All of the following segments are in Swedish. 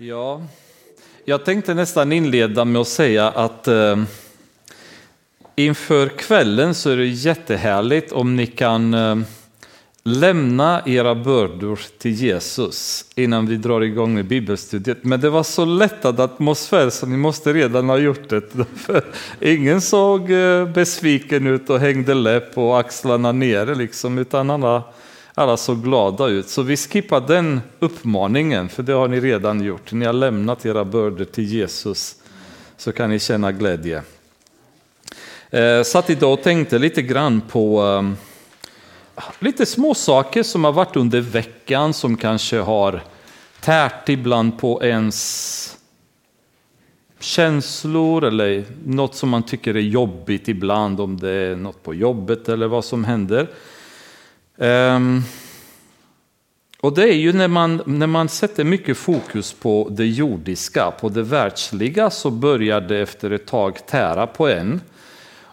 Ja, jag tänkte nästan inleda med att säga att eh, inför kvällen så är det jättehärligt om ni kan eh, lämna era bördor till Jesus innan vi drar igång med bibelstudiet. Men det var så lättad atmosfär så ni måste redan ha gjort det. Ingen såg eh, besviken ut och hängde läpp och axlarna nere liksom, utan alla alla såg glada ut. Så vi skippar den uppmaningen, för det har ni redan gjort. Ni har lämnat era bördor till Jesus, så kan ni känna glädje. Jag eh, satt idag och tänkte lite grann på eh, lite små saker som har varit under veckan som kanske har tärt ibland på ens känslor eller något som man tycker är jobbigt ibland, om det är något på jobbet eller vad som händer. Um, och det är ju när man, när man sätter mycket fokus på det jordiska, på det världsliga, så börjar det efter ett tag tära på en.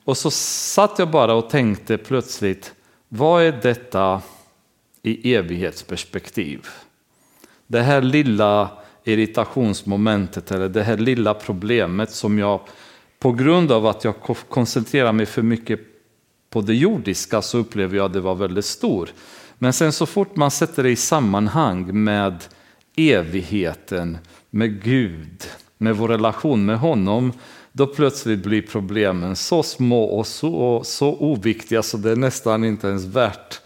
Och så satt jag bara och tänkte plötsligt, vad är detta i evighetsperspektiv? Det här lilla irritationsmomentet eller det här lilla problemet som jag på grund av att jag koncentrerar mig för mycket på det jordiska så upplever jag att det var väldigt stor. Men sen så fort man sätter det i sammanhang med evigheten, med Gud, med vår relation med honom, då plötsligt blir problemen så små och så, så oviktiga så det är nästan inte ens värt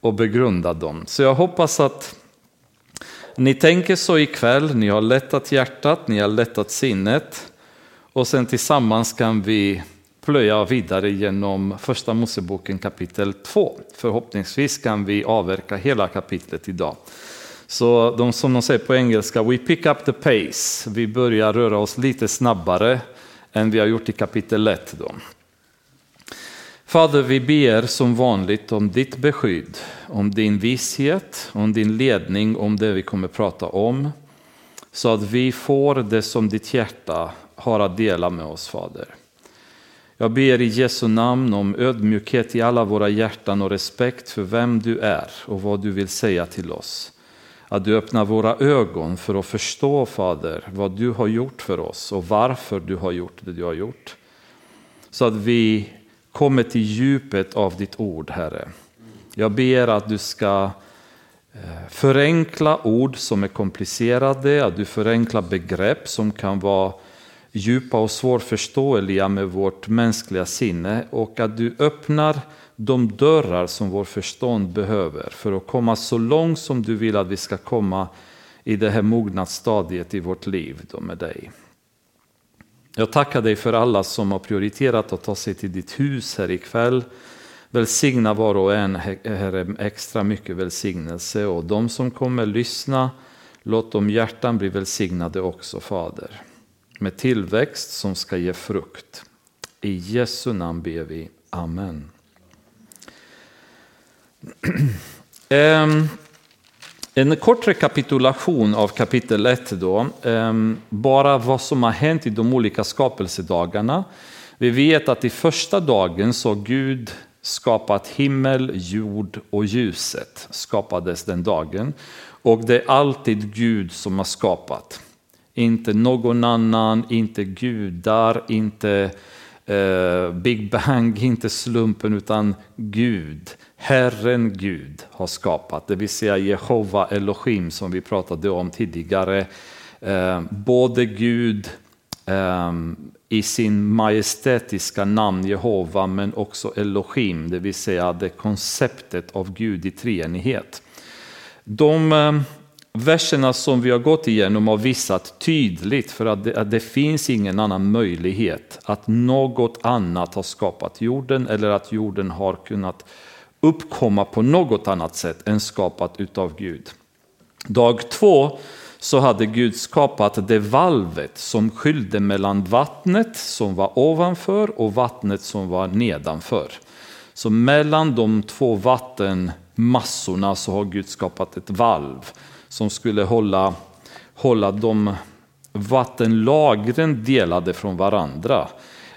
att begrunda dem. Så jag hoppas att ni tänker så ikväll, ni har lättat hjärtat, ni har lättat sinnet och sen tillsammans kan vi plöja vidare genom första Moseboken kapitel 2. Förhoppningsvis kan vi avverka hela kapitlet idag. Så de som de säger på engelska, we pick up the pace. Vi börjar röra oss lite snabbare än vi har gjort i kapitel 1. Då. Fader, vi ber som vanligt om ditt beskydd, om din vishet, om din ledning, om det vi kommer prata om. Så att vi får det som ditt hjärta har att dela med oss, Fader. Jag ber i Jesu namn om ödmjukhet i alla våra hjärtan och respekt för vem du är och vad du vill säga till oss. Att du öppnar våra ögon för att förstå, Fader, vad du har gjort för oss och varför du har gjort det du har gjort. Så att vi kommer till djupet av ditt ord, Herre. Jag ber att du ska eh, förenkla ord som är komplicerade, att du förenklar begrepp som kan vara djupa och svårförståeliga med vårt mänskliga sinne och att du öppnar de dörrar som vår förstånd behöver för att komma så långt som du vill att vi ska komma i det här mognadsstadiet i vårt liv då med dig. Jag tackar dig för alla som har prioriterat att ta sig till ditt hus här ikväll. Välsigna var och en, Herre, extra mycket välsignelse och de som kommer lyssna, låt de hjärtan bli välsignade också, Fader med tillväxt som ska ge frukt. I Jesu namn ber vi. Amen. En kort rekapitulation av kapitel 1 då. Bara vad som har hänt i de olika skapelsedagarna. Vi vet att i första dagen så Gud skapat himmel, jord och ljuset skapades den dagen. Och det är alltid Gud som har skapat. Inte någon annan, inte gudar, inte eh, Big Bang, inte slumpen, utan Gud. Herren Gud har skapat, det vill säga Jehova Elohim som vi pratade om tidigare. Eh, både Gud eh, i sin majestätiska namn Jehova men också Elohim, det vill säga det konceptet av Gud i treenighet. De eh, verserna som vi har gått igenom har visat tydligt för att det, att det, finns ingen annan möjlighet att något annat har skapat jorden eller att jorden har kunnat uppkomma på något annat sätt än skapat utav Gud. Dag två så hade Gud skapat det valvet som skilde mellan vattnet som var ovanför och vattnet som var nedanför. Så mellan de två vattenmassorna så har Gud skapat ett valv som skulle hålla, hålla de vattenlagren delade från varandra.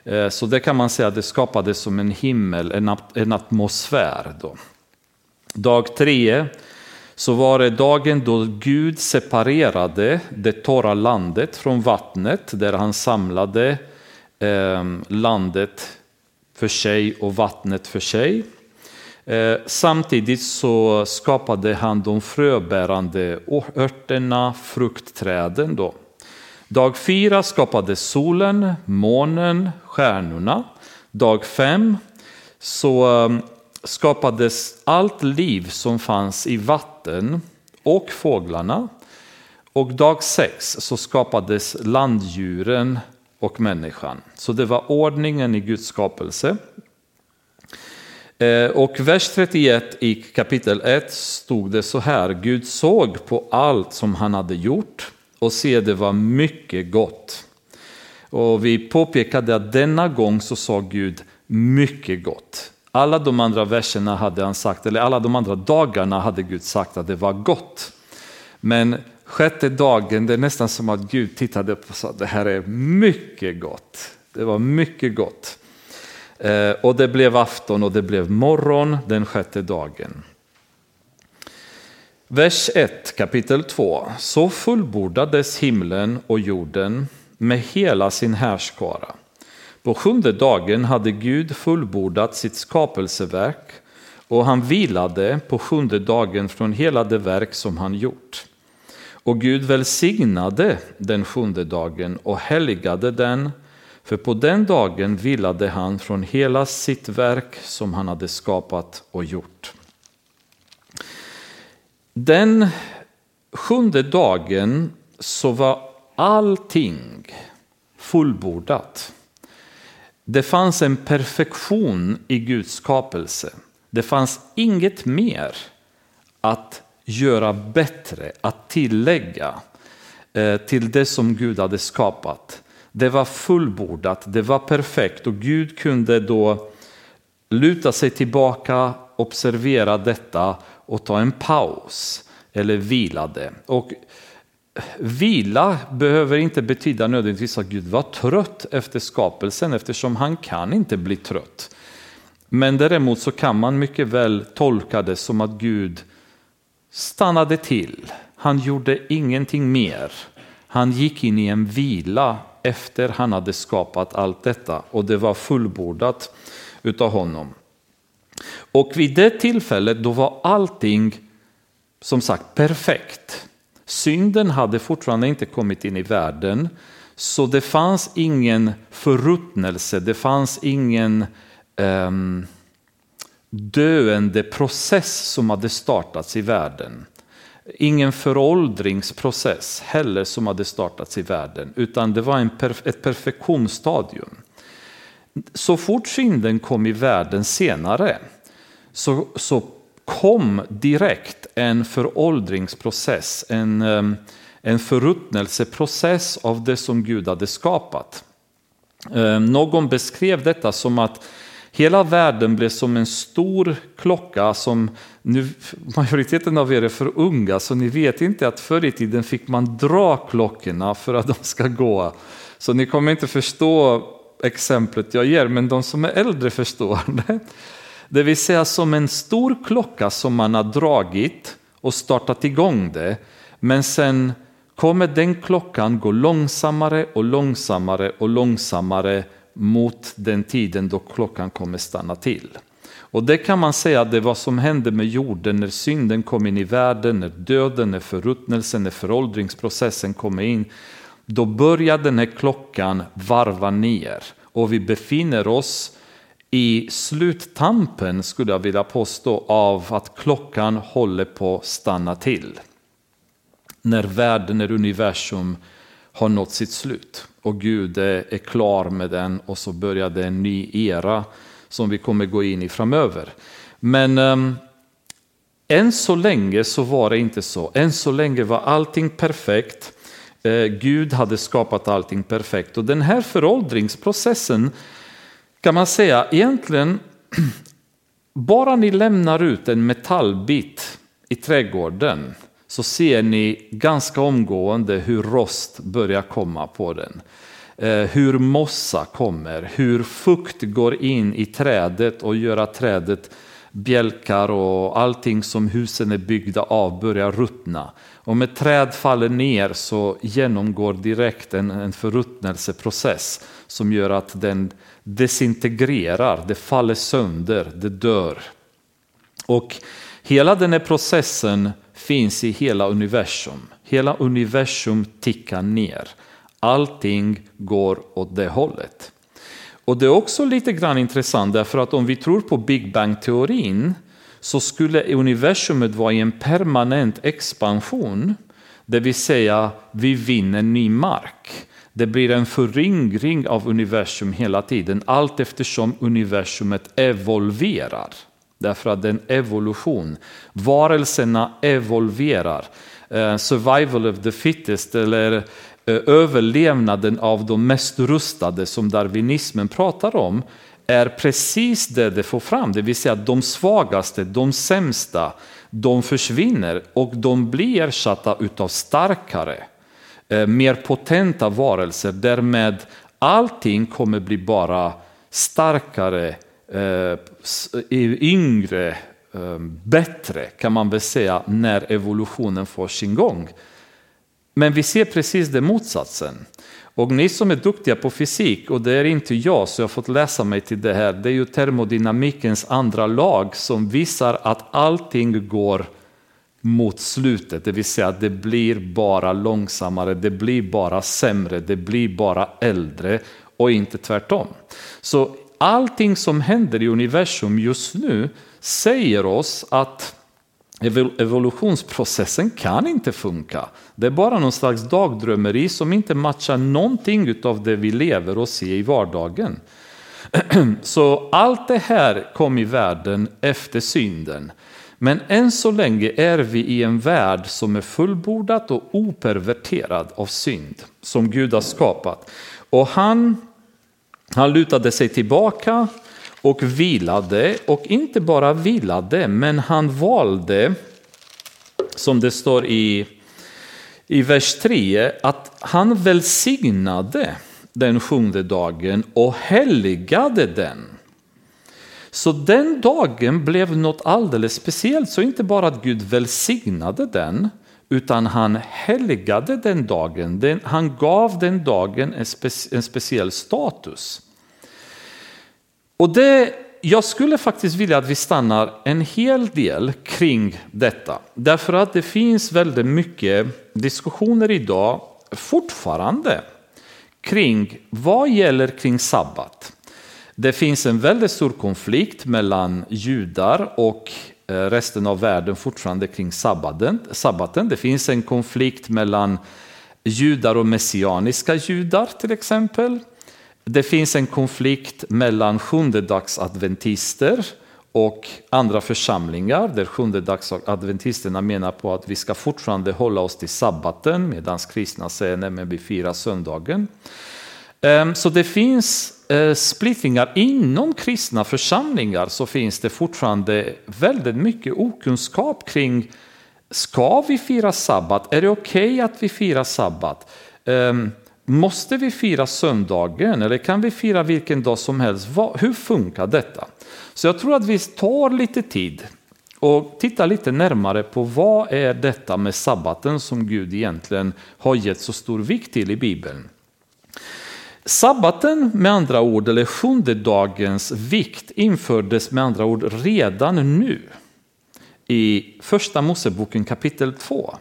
Eh, så det kan man säga det skapades som en himmel, en atmosfär. Då. Dag tre så var det dagen då Gud separerade det torra landet från vattnet där han samlade eh, landet för sig och vattnet för sig. Eh, samtidigt så skapade han de fröbärande örterna, fruktträden. Då. Dag fyra skapades solen, månen, stjärnorna. Dag fem så eh, skapades allt liv som fanns i vatten och fåglarna. Och dag sex så skapades landdjuren och människan. Så det var ordningen i Guds skapelse. Eh, och vers 31 i kapitel 1 stod det så här. Gud såg på allt som han hade gjort och se det var mycket gott. Och vi påpekade att denna gång så sa Gud mycket gott. Alla de andra verserna hade han sagt, eller alla de andra dagarna hade Gud sagt att det var gott. Men sjätte dagen, det är nästan som att Gud tittade på och sa det här är mycket gott. Det var mycket gott. Eh, och det blev afton och det blev morgon den sjätte dagen. Vers 1 kapitel 2. Så fullbordades himlen och jorden med hela sin härskara. På sjunde dagen hade Gud fullbordat sitt skapelseverk och han vilade på sjunde dagen från hela det verk som han gjort. Och Gud välsignade den sjunde dagen och helgade den, för på den dagen vilade han från hela sitt verk som han hade skapat och gjort. Den sjunde dagen så var allting fullbordat. Det fanns en perfektion i Guds skapelse. Det fanns inget mer att göra bättre, att tillägga eh, till det som Gud hade skapat. Det var fullbordat, det var perfekt och Gud kunde då luta sig tillbaka, observera detta och ta en paus eller vilade. Och vila behöver inte betyda nödvändigtvis att Gud var trött efter skapelsen eftersom han kan inte bli trött. Men däremot så kan man mycket väl tolka det som att Gud stannade till. Han gjorde ingenting mer. Han gick in i en vila efter han hade skapat allt detta och det var fullbordat utav honom. Och vid det tillfället då var allting som sagt perfekt. Synden hade fortfarande inte kommit in i världen så det fanns ingen förruttnelse, det fanns ingen um, döende process som hade startats i världen. Ingen föråldringsprocess heller som hade startats i världen utan det var en perf ett perfektionsstadium. Så fort synden kom i världen senare så, så kom direkt en föråldringsprocess, en, ehm, en förruttnelseprocess av det som Gud hade skapat. Ehm, någon beskrev detta som att hela världen blev som en stor klocka som nu, majoriteten av er är för unga så ni vet inte att förr i tiden fick man dra klockorna för att de ska gå. Så ni kommer inte förstå exemplet jag ger men de som är äldre förstår det. Det vill säga som en stor klocka som man har dragit och startat igång det. Men sen kommer den klockan gå långsammare och långsammare och långsammare mot den tiden då klockan kommer stanna till. Och det kan man säga det vad som hände med jorden när synden kom in i världen, när döden, när förruttnelsen, när föråldringsprocessen kom in. Då börjar den här klockan varva ner och vi befinner oss i sluttampen skulle jag vilja påstå av att klockan håller på att stanna till. När världen, när universum har nått sitt slut och Gud är klar med den och så börjar det en ny era som vi kommer gå in i framöver. Men um, än så länge så var det inte så. Än så länge var allting perfekt. Eh, Gud hade skapat allting perfekt och den här föråldringsprocessen kan man säga egentligen bara ni lämnar ut en metallbit i trädgården så ser ni ganska omgående hur rost börjar komma på den. Eh, hur mossa kommer, hur fukt går in i trädet och gör att trädet bjälkar och allting som husen är byggda av börjar ruttna. Om ett träd faller ner så genomgår direkt en, en förruttnelseprocess som gör att den desintegrerar, det faller sönder, det dör. Och hela den här processen finns i hela universum. Hela universum tickar ner. Allting går åt det hållet. Och det är också lite grann intressant därför att om vi tror på Big Bang-teorin så skulle universumet vara i en permanent expansion. Det vill säga vi vinner ny mark. Det blir en föryngring av universum hela tiden allt eftersom universumet evolverar. Därför att det är en evolution. Varelserna evolverar. Eh, survival of the fittest eller eh, överlevnaden av de mest rustade som darwinismen pratar om är precis det det får fram, det vill säga att de svagaste, de sämsta, de försvinner och de blir ersatta utav starkare, eh, mer potenta varelser. Därmed allting kommer bli bara starkare, Eh, yngre, eh, bättre kan man väl säga när evolutionen får sin gång. Men vi ser precis det motsatsen. Och ni som är duktiga på fysik, och det är inte jag så jag har fått läsa mig till det här, det är ju termodynamikens andra lag som visar att allting går mot slutet, det vill säga att det blir bara långsammare, det blir bara sämre, det blir bara äldre och inte tvärtom. Så allting som händer i universum just nu säger oss att evolutionsprocessen kan inte funka. Det är bara någon slags dagdrömmeri som inte matchar någonting av det vi lever och ser i vardagen. Så allt det här kom i världen efter synden. Men än så länge är vi i en värld som är fullbordad och operverterad av synd som Gud har skapat. Och han han lutade sig tillbaka och vilade och inte bara vilade men han valde, som det står i, i vers 3, att han välsignade den sjunde dagen och helgade den. Så den dagen blev något alldeles speciellt, så inte bara att Gud välsignade den, utan han helgade den dagen. Den, han gav den dagen en, spe, en speciell status. Och det, jag skulle faktiskt vilja att vi stannar en hel del kring detta. Därför att det finns väldigt mycket diskussioner idag fortfarande kring vad gäller kring sabbat. Det finns en väldigt stor konflikt mellan judar och eh, resten av världen fortfarande kring sabbaten. sabbaten. Det finns en konflikt mellan judar och messianiska judar till exempel. Det finns en konflikt mellan sjundedagsadventister och andra församlingar där sjundedagsadventisterna menar på att vi ska fortfarande hålla oss till sabbaten medan kristna säger att vi firar söndagen. Ehm, så det finns eh, splittringar inom kristna församlingar så finns det fortfarande väldigt mycket okunskap kring ska vi fira sabbat? Är det okej okay att vi firar sabbat? Ehm, Måste vi fira söndagen eller kan vi fira vilken dag som helst? Hur funkar detta? Så jag tror att vi tar lite tid och tittar lite närmare på vad är detta med sabbaten som Gud egentligen har gett så stor vikt till i Bibeln. Sabbaten med andra ord, eller sjunde dagens vikt infördes med andra ord redan nu i första Moseboken kapitel 2.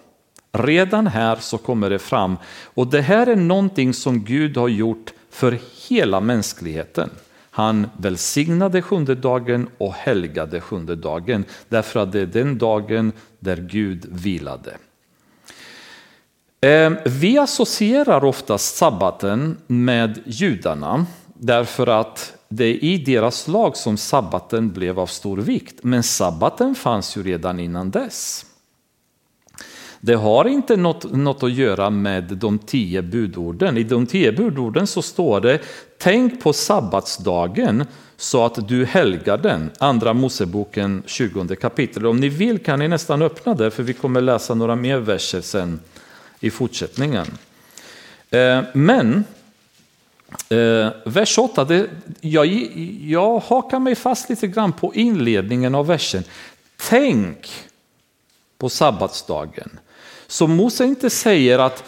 Redan här så kommer det fram och det här är någonting som Gud har gjort för hela mänskligheten. Han välsignade sjunde dagen och helgade sjunde dagen därför att det är den dagen där Gud vilade. Eh, vi associerar oftast sabbaten med judarna därför att det är i deras lag som sabbaten blev av stor vikt. Men sabbaten fanns ju redan innan dess. Det har inte något, något att göra med de tio budorden. I de tio budorden så står det Tänk på sabbatsdagen så att du helgar den. Andra Moseboken 20 kapitel. Om ni vill kan ni nästan öppna det för vi kommer läsa några mer verser sen i fortsättningen. Eh, men eh, vers 8, det, jag, jag hakar mig fast lite grann på inledningen av versen. Tänk på sabbatsdagen. Så Mose inte säger att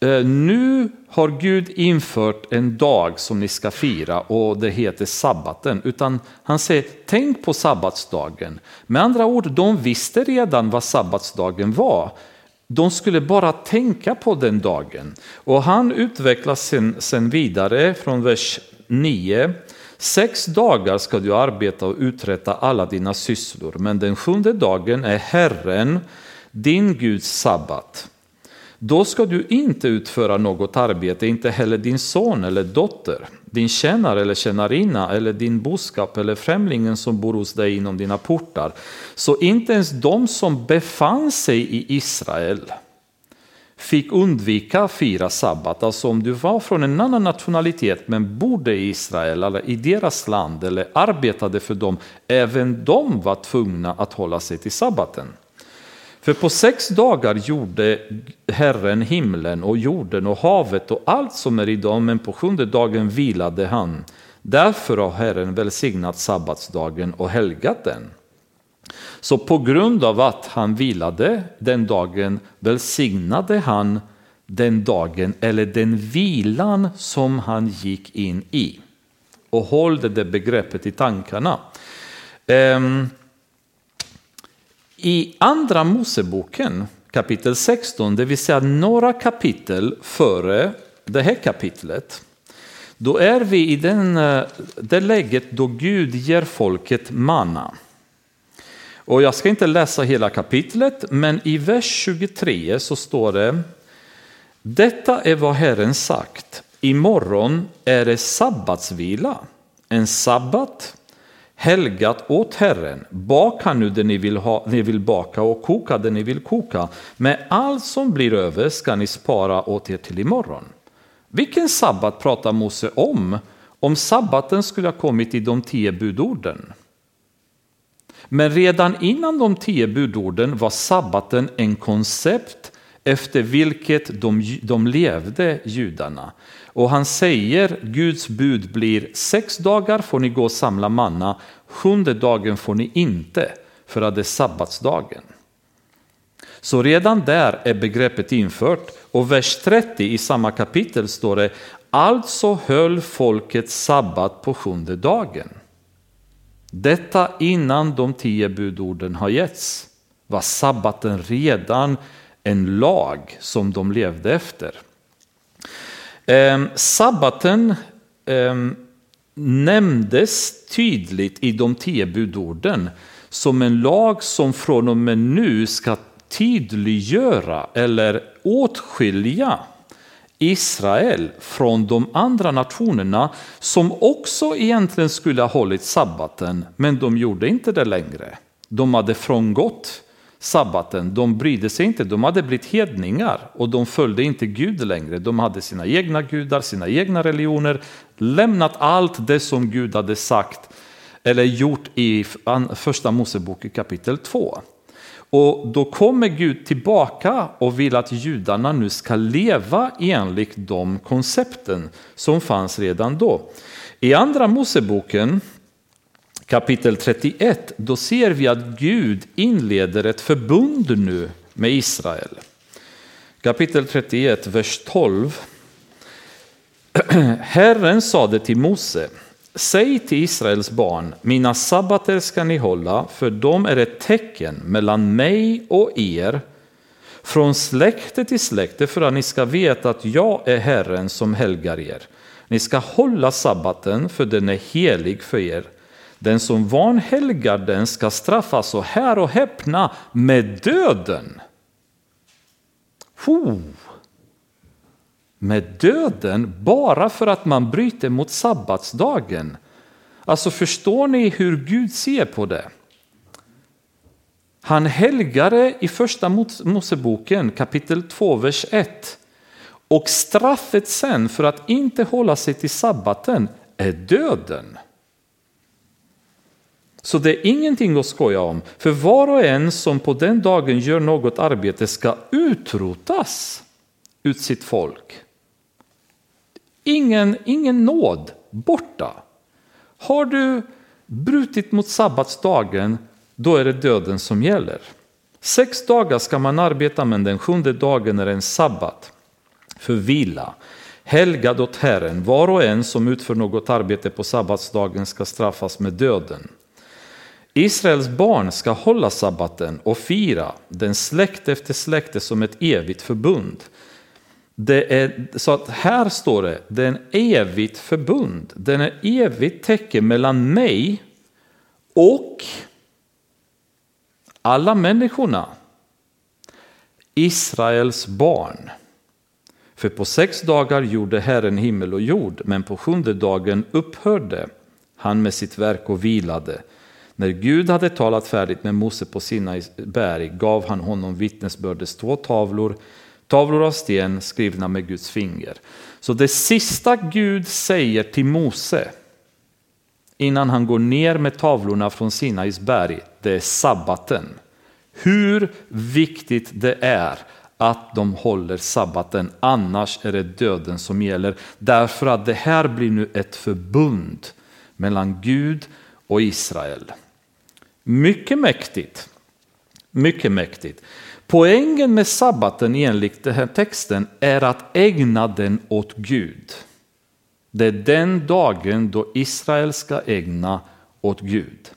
eh, nu har Gud infört en dag som ni ska fira och det heter sabbaten. Utan han säger tänk på sabbatsdagen. Med andra ord, de visste redan vad sabbatsdagen var. De skulle bara tänka på den dagen. Och han utvecklas sen, sen vidare från vers 9. Sex dagar ska du arbeta och uträtta alla dina sysslor, men den sjunde dagen är Herren, din Guds sabbat. Då ska du inte utföra något arbete, inte heller din son eller dotter, din tjänare eller tjänarinna eller din boskap eller främlingen som bor hos dig inom dina portar. Så inte ens de som befann sig i Israel fick undvika att fira sabbat. Alltså om du var från en annan nationalitet men bodde i Israel eller i deras land eller arbetade för dem, även de var tvungna att hålla sig till sabbaten. För på sex dagar gjorde Herren himlen och jorden och havet och allt som är i dem, men på sjunde dagen vilade han. Därför har Herren välsignat sabbatsdagen och helgat den. Så på grund av att han vilade den dagen välsignade han den dagen eller den vilan som han gick in i. Och håll det begreppet i tankarna. Um, i andra Moseboken kapitel 16, det vill säga några kapitel före det här kapitlet, då är vi i den, eh, det läget då Gud ger folket manna. Och jag ska inte läsa hela kapitlet, men i vers 23 så står det Detta är vad Herren sagt. Imorgon är det sabbatsvila, en sabbat helgat åt Herren. Baka nu det ni vill, ha, ni vill baka och koka det ni vill koka. Med allt som blir över ska ni spara åt er till imorgon. Vilken sabbat pratar Mose om? Om sabbaten skulle ha kommit i de tio budorden. Men redan innan de tio budorden var sabbaten en koncept efter vilket de, de levde, judarna. Och han säger, Guds bud blir sex dagar får ni gå och samla manna, sjunde dagen får ni inte, för att det är sabbatsdagen. Så redan där är begreppet infört och vers 30 i samma kapitel står det, alltså höll folket sabbat på sjunde dagen. Detta innan de tio budorden har getts var sabbaten redan en lag som de levde efter. Eh, sabbaten eh, nämndes tydligt i de tio budorden som en lag som från och med nu ska tydliggöra eller åtskilja Israel från de andra nationerna som också egentligen skulle ha hållit sabbaten, men de gjorde inte det längre. De hade frångått sabbaten. De brydde sig inte, de hade blivit hedningar och de följde inte Gud längre. De hade sina egna gudar, sina egna religioner, lämnat allt det som Gud hade sagt eller gjort i första Mosebok kapitel 2. Och då kommer Gud tillbaka och vill att judarna nu ska leva enligt de koncepten som fanns redan då. I andra Moseboken kapitel 31, då ser vi att Gud inleder ett förbund nu med Israel. Kapitel 31, vers 12. Herren sade till Mose, säg till Israels barn, mina sabbater ska ni hålla, för de är ett tecken mellan mig och er, från släkte till släkte, för att ni ska veta att jag är Herren som helgar er. Ni ska hålla sabbaten, för den är helig för er. Den som vanhelgar den ska straffas, och här och häpna, med döden. Oh. Med döden bara för att man bryter mot sabbatsdagen. Alltså förstår ni hur Gud ser på det? Han helgade i första Moseboken kapitel 2, vers 1. Och straffet sen för att inte hålla sig till sabbaten är döden. Så det är ingenting att skoja om, för var och en som på den dagen gör något arbete ska utrotas ut sitt folk. ingen, ingen nåd, borta. Har du brutit mot sabbatsdagen, då är det döden som gäller. Sex dagar ska man arbeta, men den sjunde dagen är en sabbat för vila. Helgad åt Herren, var och en som utför något arbete på sabbatsdagen ska straffas med döden. Israels barn ska hålla sabbaten och fira den släkt efter släkte som ett evigt förbund. Det är, så att här står det, det är en evigt förbund. Den är evigt tecken mellan mig och alla människorna. Israels barn. För på sex dagar gjorde Herren himmel och jord, men på sjunde dagen upphörde han med sitt verk och vilade. När Gud hade talat färdigt med Mose på Sinai berg gav han honom vittnesbördets två tavlor, tavlor av sten skrivna med Guds finger. Så det sista Gud säger till Mose innan han går ner med tavlorna från Sinais berg, det är sabbaten. Hur viktigt det är att de håller sabbaten, annars är det döden som gäller. Därför att det här blir nu ett förbund mellan Gud och Israel. Mycket mäktigt. Mycket mäktigt. Poängen med sabbaten enligt den här texten är att ägna den åt Gud. Det är den dagen då Israel ska ägna åt Gud.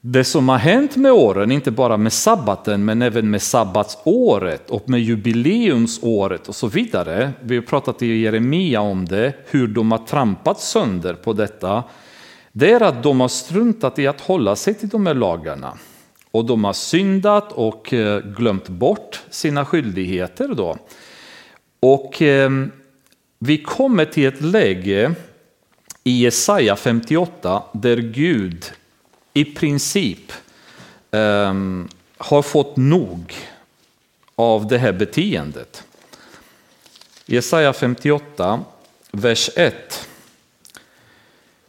Det som har hänt med åren, inte bara med sabbaten men även med sabbatsåret och med jubileumsåret och så vidare. Vi har pratat i Jeremia om det, hur de har trampat sönder på detta. Det är att de har struntat i att hålla sig till de här lagarna. Och de har syndat och eh, glömt bort sina skyldigheter då. Och eh, vi kommer till ett läge i Jesaja 58 där Gud i princip ehm, har fått nog av det här beteendet. Jesaja 58, vers 1.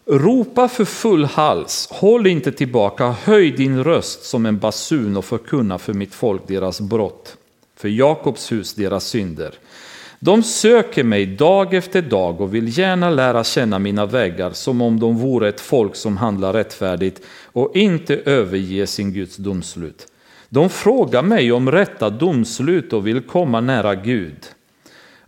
Ropa för full hals, håll inte tillbaka, höj din röst som en basun och förkunna för mitt folk deras brott, för Jakobs hus deras synder. De söker mig dag efter dag och vill gärna lära känna mina vägar som om de vore ett folk som handlar rättfärdigt och inte överger sin Guds domslut. De frågar mig om rätta domslut och vill komma nära Gud.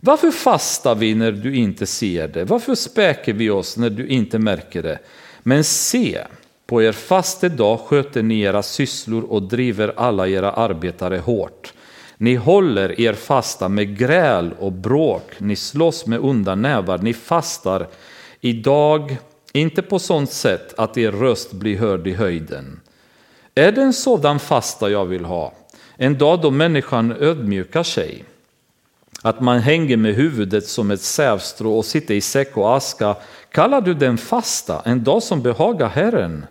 Varför fastar vi när du inte ser det? Varför späker vi oss när du inte märker det? Men se, på er faste dag sköter ni era sysslor och driver alla era arbetare hårt. Ni håller er fasta med gräl och bråk, ni slåss med onda nävar, ni fastar idag, inte på sådant sätt att er röst blir hörd i höjden. Är det en sådan fasta jag vill ha? En dag då människan ödmjukar sig? Att man hänger med huvudet som ett sävstrå och sitter i säck och aska. Kallar du den fasta, en dag som behagar Herren?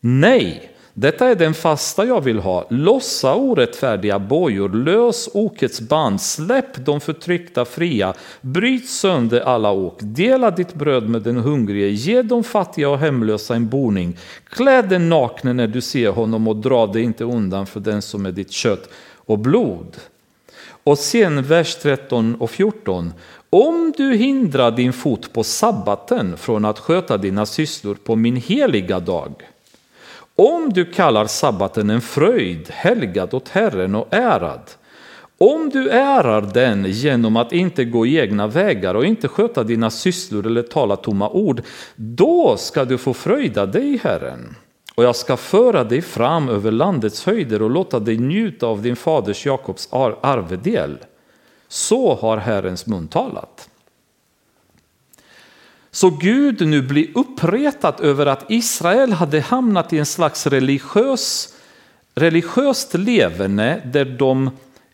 Nej, detta är den fasta jag vill ha. Lossa orättfärdiga bojor, lös okets band, släpp de förtryckta fria, bryt sönder alla ok, dela ditt bröd med den hungrige, ge de fattiga och hemlösa en boning, klä den nakne när du ser honom och dra dig inte undan för den som är ditt kött och blod. Och sen vers 13 och 14. Om du hindrar din fot på sabbaten från att sköta dina sysslor på min heliga dag, om du kallar sabbaten en fröjd, helgad åt Herren och ärad, om du ärar den genom att inte gå egna vägar och inte sköta dina sysslor eller tala tomma ord, då ska du få fröjda dig Herren. Och jag ska föra dig fram över landets höjder och låta dig njuta av din faders Jakobs arvedel. Så har Herrens mun talat. Så Gud nu blir uppretad över att Israel hade hamnat i en slags religiös, religiöst levande där de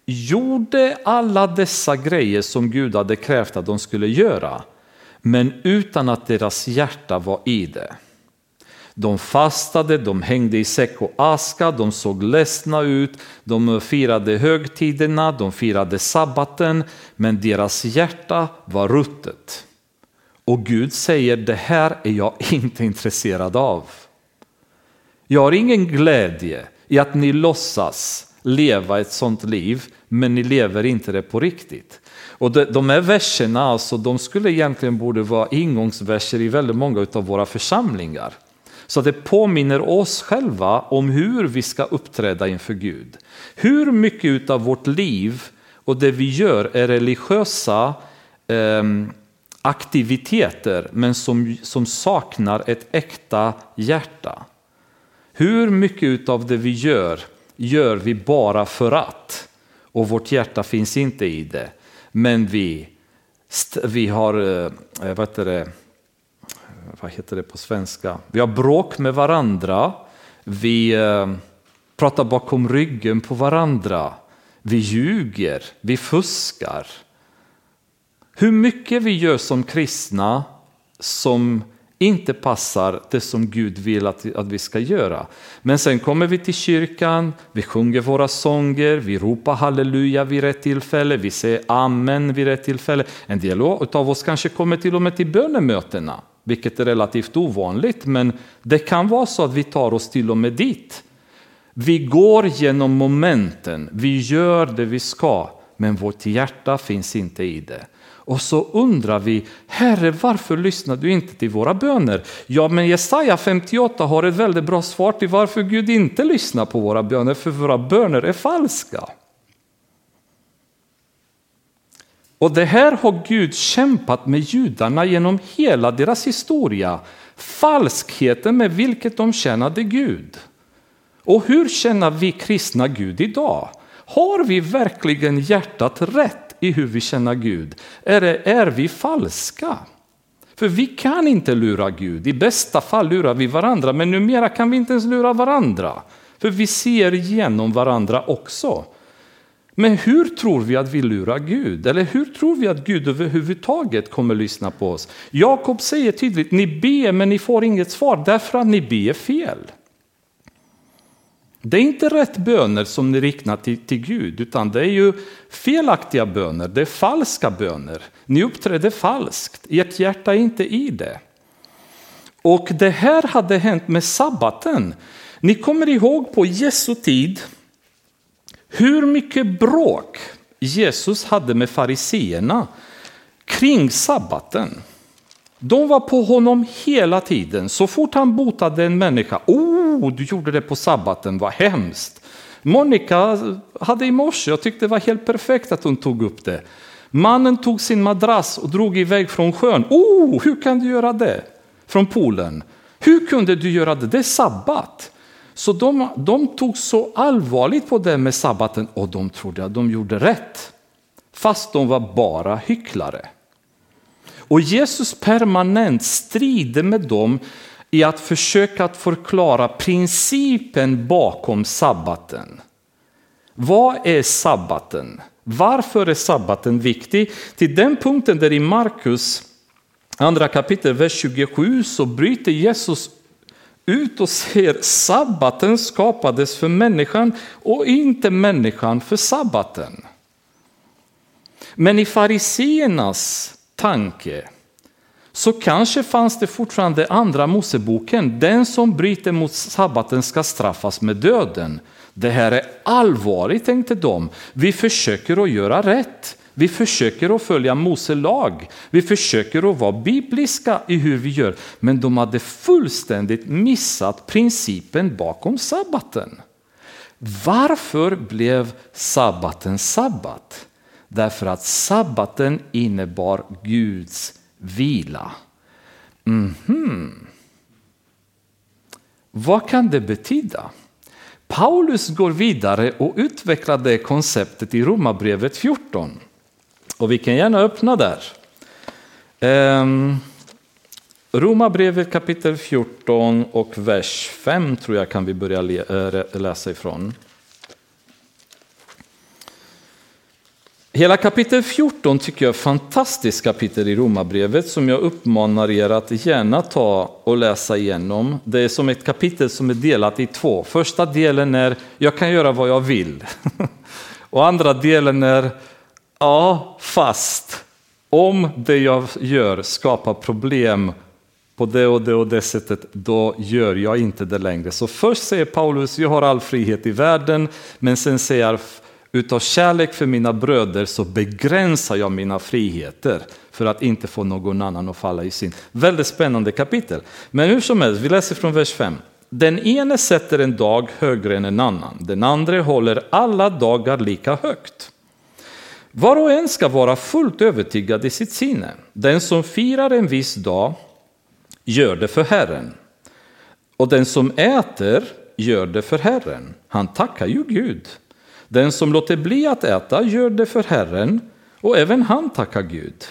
gjorde alla dessa grejer som Gud hade krävt att de skulle göra, men utan att deras hjärta var i det. De fastade, de hängde i säck och aska, de såg ledsna ut, de firade högtiderna, de firade sabbaten, men deras hjärta var ruttet. Och Gud säger det här är jag inte intresserad av. Jag har ingen glädje i att ni låtsas leva ett sånt liv, men ni lever inte det på riktigt. Och de, de här verserna, alltså, de skulle egentligen borde vara ingångsverser i väldigt många av våra församlingar. Så det påminner oss själva om hur vi ska uppträda inför Gud. Hur mycket av vårt liv och det vi gör är religiösa eh, aktiviteter men som, som saknar ett äkta hjärta. Hur mycket av det vi gör gör vi bara för att och vårt hjärta finns inte i det. Men vi, vi har, eh, vad heter, det, vad heter det på svenska, vi har bråk med varandra, vi eh, pratar bakom ryggen på varandra, vi ljuger, vi fuskar. Hur mycket vi gör som kristna som inte passar det som Gud vill att, att vi ska göra. Men sen kommer vi till kyrkan, vi sjunger våra sånger, vi ropar halleluja vid rätt tillfälle, vi säger amen vid rätt tillfälle. En del av oss kanske kommer till och med till bönemötena, vilket är relativt ovanligt, men det kan vara så att vi tar oss till och med dit. Vi går genom momenten, vi gör det vi ska, men vårt hjärta finns inte i det. Och så undrar vi, Herre varför lyssnar du inte till våra böner? Ja men Jesaja 58 har ett väldigt bra svar till varför Gud inte lyssnar på våra böner, för våra böner är falska. Och det här har Gud kämpat med judarna genom hela deras historia. Falskheten med vilket de tjänade Gud. Och hur känner vi kristna Gud idag? Har vi verkligen hjärtat rätt? i hur vi känner Gud? Eller är vi falska? För vi kan inte lura Gud. I bästa fall lurar vi varandra, men numera kan vi inte ens lura varandra. För vi ser igenom varandra också. Men hur tror vi att vi lurar Gud? Eller hur tror vi att Gud överhuvudtaget kommer lyssna på oss? Jakob säger tydligt, ni ber men ni får inget svar därför att ni ber fel. Det är inte rätt böner som ni riktar till, till Gud, utan det är ju felaktiga böner, det är falska böner. Ni uppträder falskt, ert hjärta är inte i det. Och det här hade hänt med sabbaten. Ni kommer ihåg på Jesu tid hur mycket bråk Jesus hade med fariseerna kring sabbaten. De var på honom hela tiden. Så fort han botade en människa, oh, du gjorde det på sabbaten, vad hemskt. Monica hade i morse, jag tyckte det var helt perfekt att hon tog upp det. Mannen tog sin madrass och drog iväg från sjön. Oh, hur kan du göra det? Från poolen. Hur kunde du göra det? Det är sabbat. Så de, de tog så allvarligt på det med sabbaten och de trodde att de gjorde rätt. Fast de var bara hycklare. Och Jesus permanent strider med dem i att försöka att förklara principen bakom sabbaten. Vad är sabbaten? Varför är sabbaten viktig? Till den punkten där i Markus andra kapitel, vers 27 så bryter Jesus ut och säger sabbaten skapades för människan och inte människan för sabbaten. Men i fariseernas tanke så kanske fanns det fortfarande andra Moseboken. Den som bryter mot sabbaten ska straffas med döden. Det här är allvarligt tänkte de. Vi försöker att göra rätt. Vi försöker att följa Mose lag. Vi försöker att vara bibliska i hur vi gör. Men de hade fullständigt missat principen bakom sabbaten. Varför blev sabbaten sabbat? Därför att sabbaten innebar Guds vila. Mm -hmm. Vad kan det betyda? Paulus går vidare och utvecklar det konceptet i Romarbrevet 14. Och vi kan gärna öppna där. Um, Romarbrevet kapitel 14 och vers 5 tror jag kan vi börja eh, läsa ifrån. Hela kapitel 14 tycker jag är ett fantastiskt kapitel i Romarbrevet som jag uppmanar er att gärna ta och läsa igenom. Det är som ett kapitel som är delat i två. Första delen är jag kan göra vad jag vill. Och andra delen är ja, fast om det jag gör skapar problem på det och det och det sättet, då gör jag inte det längre. Så först säger Paulus, jag har all frihet i världen, men sen säger jag, utav kärlek för mina bröder så begränsar jag mina friheter för att inte få någon annan att falla i sin. Väldigt spännande kapitel. Men hur som helst, vi läser från vers 5. Den ene sätter en dag högre än en annan, den andra håller alla dagar lika högt. Var och en ska vara fullt övertygad i sitt sinne. Den som firar en viss dag gör det för Herren. Och den som äter gör det för Herren. Han tackar ju Gud. Den som låter bli att äta gör det för Herren och även han tackar Gud.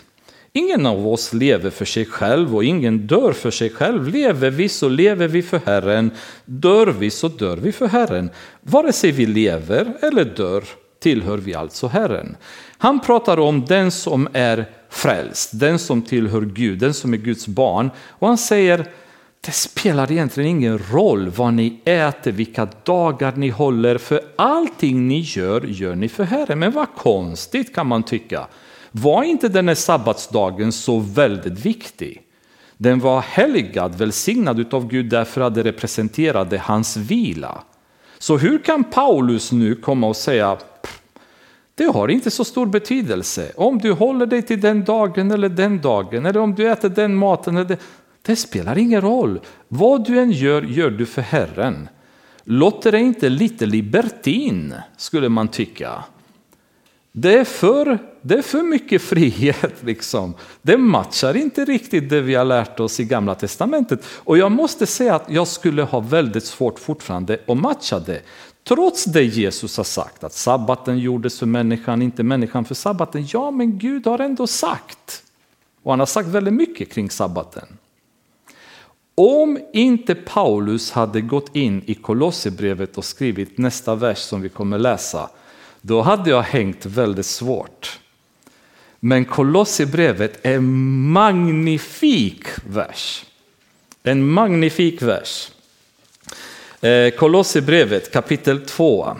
Ingen av oss lever för sig själv och ingen dör för sig själv. Lever vi så lever vi för Herren, dör vi så dör vi för Herren. Vare sig vi lever eller dör tillhör vi alltså Herren. Han pratar om den som är frälst, den som tillhör Gud, den som är Guds barn. Och han säger, det spelar egentligen ingen roll vad ni äter, vilka dagar ni håller, för allting ni gör, gör ni för Herren. Men vad konstigt kan man tycka. Var inte den här sabbatsdagen så väldigt viktig? Den var helgad, välsignad av Gud därför att det representerade hans vila. Så hur kan Paulus nu komma och säga det har inte så stor betydelse om du håller dig till den dagen eller den dagen eller om du äter den maten. Eller det, det spelar ingen roll. Vad du än gör, gör du för Herren. Låter det inte lite libertin skulle man tycka. Det är för, det är för mycket frihet. Liksom. Det matchar inte riktigt det vi har lärt oss i Gamla Testamentet. Och jag måste säga att jag skulle ha väldigt svårt fortfarande att matcha det. Trots det Jesus har sagt, att sabbaten gjordes för människan, inte människan för sabbaten. Ja, men Gud har ändå sagt. Och han har sagt väldigt mycket kring sabbaten. Om inte Paulus hade gått in i Kolosserbrevet och skrivit nästa vers som vi kommer läsa, då hade jag hängt väldigt svårt. Men Kolosserbrevet är en magnifik vers. En magnifik vers. Eh, Kolosserbrevet kapitel 2.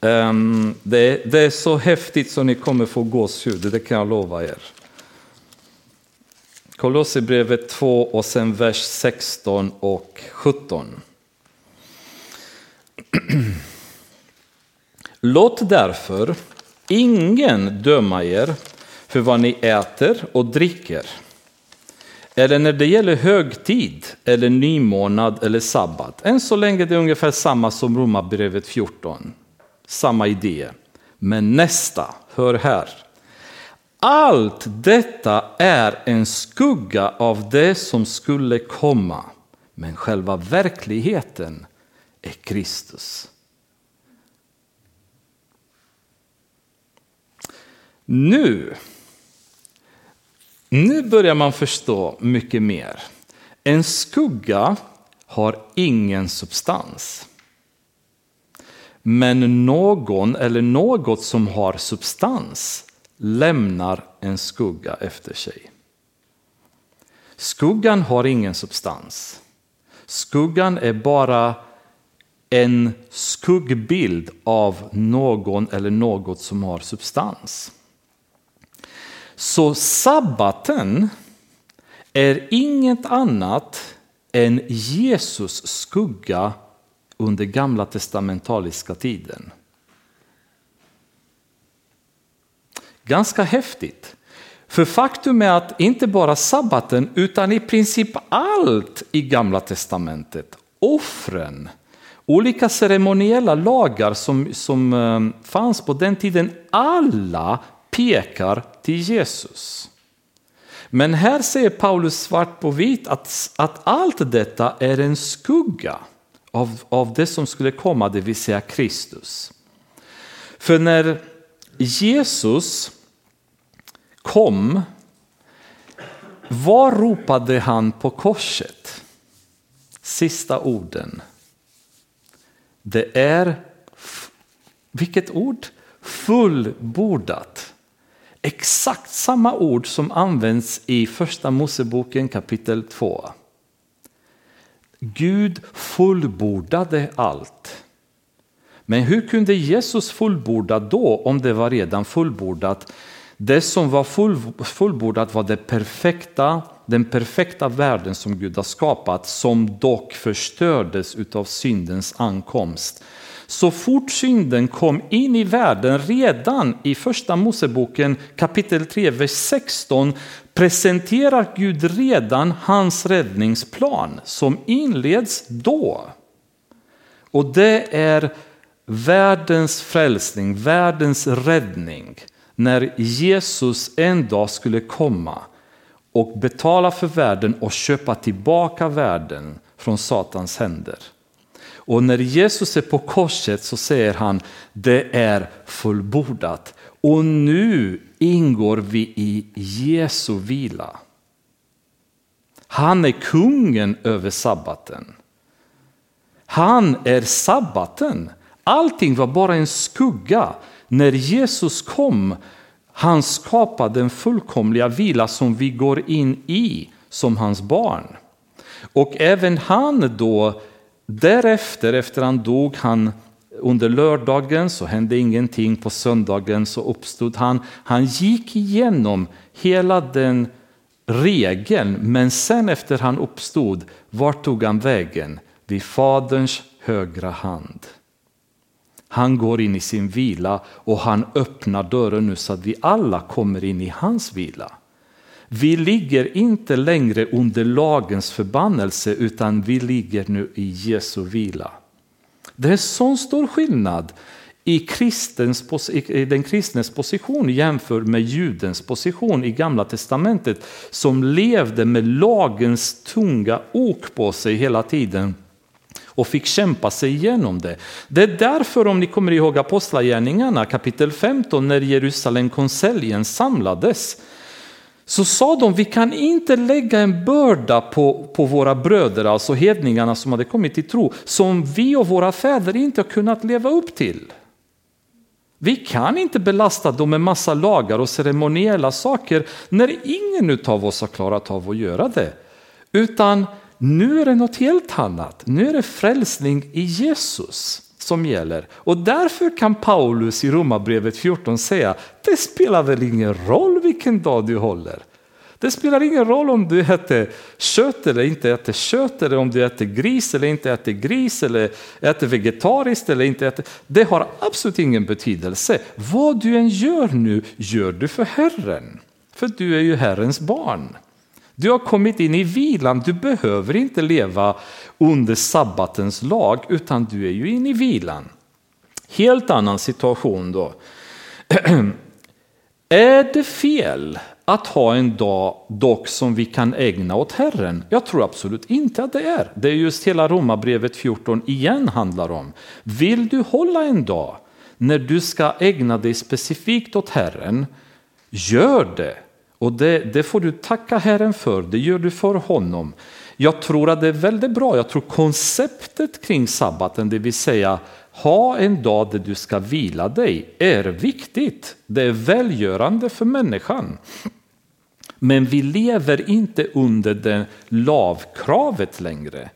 Ehm, det, är så häftigt så ni kommer få gåshud, det kan jag lova er. Kolosserbrevet 2 och sen vers 16 och 17. Låt därför ingen döma er för vad ni äter och dricker eller när det gäller högtid eller nymånad eller sabbat. Än så länge det är ungefär samma som Romarbrevet 14. Samma idé. Men nästa, hör här. Allt detta är en skugga av det som skulle komma. Men själva verkligheten är Kristus. Nu nu börjar man förstå mycket mer. En skugga har ingen substans. Men någon eller något som har substans lämnar en skugga efter sig. Skuggan har ingen substans. Skuggan är bara en skuggbild av någon eller något som har substans. Så sabbaten är inget annat än Jesus skugga under gamla testamentaliska tiden. Ganska häftigt. För faktum är att inte bara sabbaten utan i princip allt i gamla testamentet, offren, olika ceremoniella lagar som, som eh, fanns på den tiden, alla pekar till Jesus. Men här säger Paulus svart på vitt att, att allt detta är en skugga av, av det som skulle komma, det vill säga Kristus. För när Jesus kom, vad ropade han på korset? Sista orden. Det är, vilket ord? Fullbordat. Exakt samma ord som används i första Moseboken kapitel 2. Gud fullbordade allt. Men hur kunde Jesus fullborda då om det var redan fullbordat? Det som var fullbordat var det perfekta, den perfekta världen som Gud har skapat som dock förstördes av syndens ankomst. Så fort synden kom in i världen redan i första Moseboken kapitel 3, vers 16 presenterar Gud redan hans räddningsplan som inleds då. Och det är världens frälsning, världens räddning när Jesus en dag skulle komma och betala för världen och köpa tillbaka världen från Satans händer. Och när Jesus är på korset så säger han det är fullbordat. Och nu ingår vi i Jesu vila. Han är kungen över sabbaten. Han är sabbaten. Allting var bara en skugga. När Jesus kom, han skapade den fullkomliga vila som vi går in i som hans barn. Och även han då Därefter, efter han dog, han under lördagen så hände ingenting, på söndagen så uppstod han. Han gick igenom hela den regeln, men sen efter han uppstod, vart tog han vägen? Vid Faderns högra hand. Han går in i sin vila och han öppnar dörren nu så att vi alla kommer in i hans vila. Vi ligger inte längre under lagens förbannelse utan vi ligger nu i Jesu vila. Det är sån stor skillnad i, kristens, i den kristnes position jämfört med judens position i Gamla Testamentet som levde med lagens tunga ok på sig hela tiden och fick kämpa sig igenom det. Det är därför, om ni kommer ihåg Apostlagärningarna kapitel 15, när Jerusalemkonseljen samlades, så sa de vi kan inte lägga en börda på, på våra bröder, alltså hedningarna som hade kommit till tro, som vi och våra fäder inte har kunnat leva upp till. Vi kan inte belasta dem med massa lagar och ceremoniella saker när ingen av oss har klarat av att göra det. Utan nu är det något helt annat. Nu är det frälsning i Jesus som gäller. Och därför kan Paulus i Romarbrevet 14 säga, det spelar väl ingen roll vilken dag du håller. Det spelar ingen roll om du äter kött eller inte äter kött, eller om du äter gris eller inte äter gris, eller äter vegetariskt eller inte äter. Det har absolut ingen betydelse. Vad du än gör nu, gör du för Herren. För du är ju Herrens barn. Du har kommit in i vilan, du behöver inte leva under sabbatens lag utan du är ju inne i vilan. Helt annan situation då. är det fel att ha en dag dock som vi kan ägna åt Herren? Jag tror absolut inte att det är. Det är just hela Romarbrevet 14 igen handlar om. Vill du hålla en dag när du ska ägna dig specifikt åt Herren, gör det. Och det, det, får du tacka Herren för, det gör du för honom. Jag tror att det är väldigt bra, jag tror konceptet kring sabbaten, det vill säga ha en dag där du ska vila dig, är viktigt. Det är välgörande för människan. Men vi lever inte under det lavkravet längre.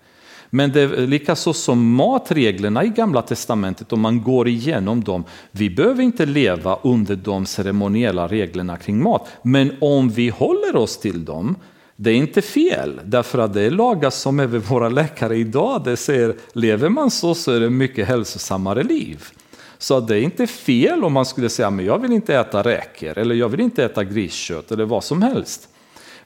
Men det är likaså som matreglerna i Gamla Testamentet, om man går igenom dem, vi behöver inte leva under de ceremoniella reglerna kring mat. Men om vi håller oss till dem, det är inte fel, därför att det är lagar som även våra läkare idag det säger, lever man så så är det mycket hälsosammare liv. Så det är inte fel om man skulle säga, men jag vill inte äta räkor eller jag vill inte äta griskött eller vad som helst.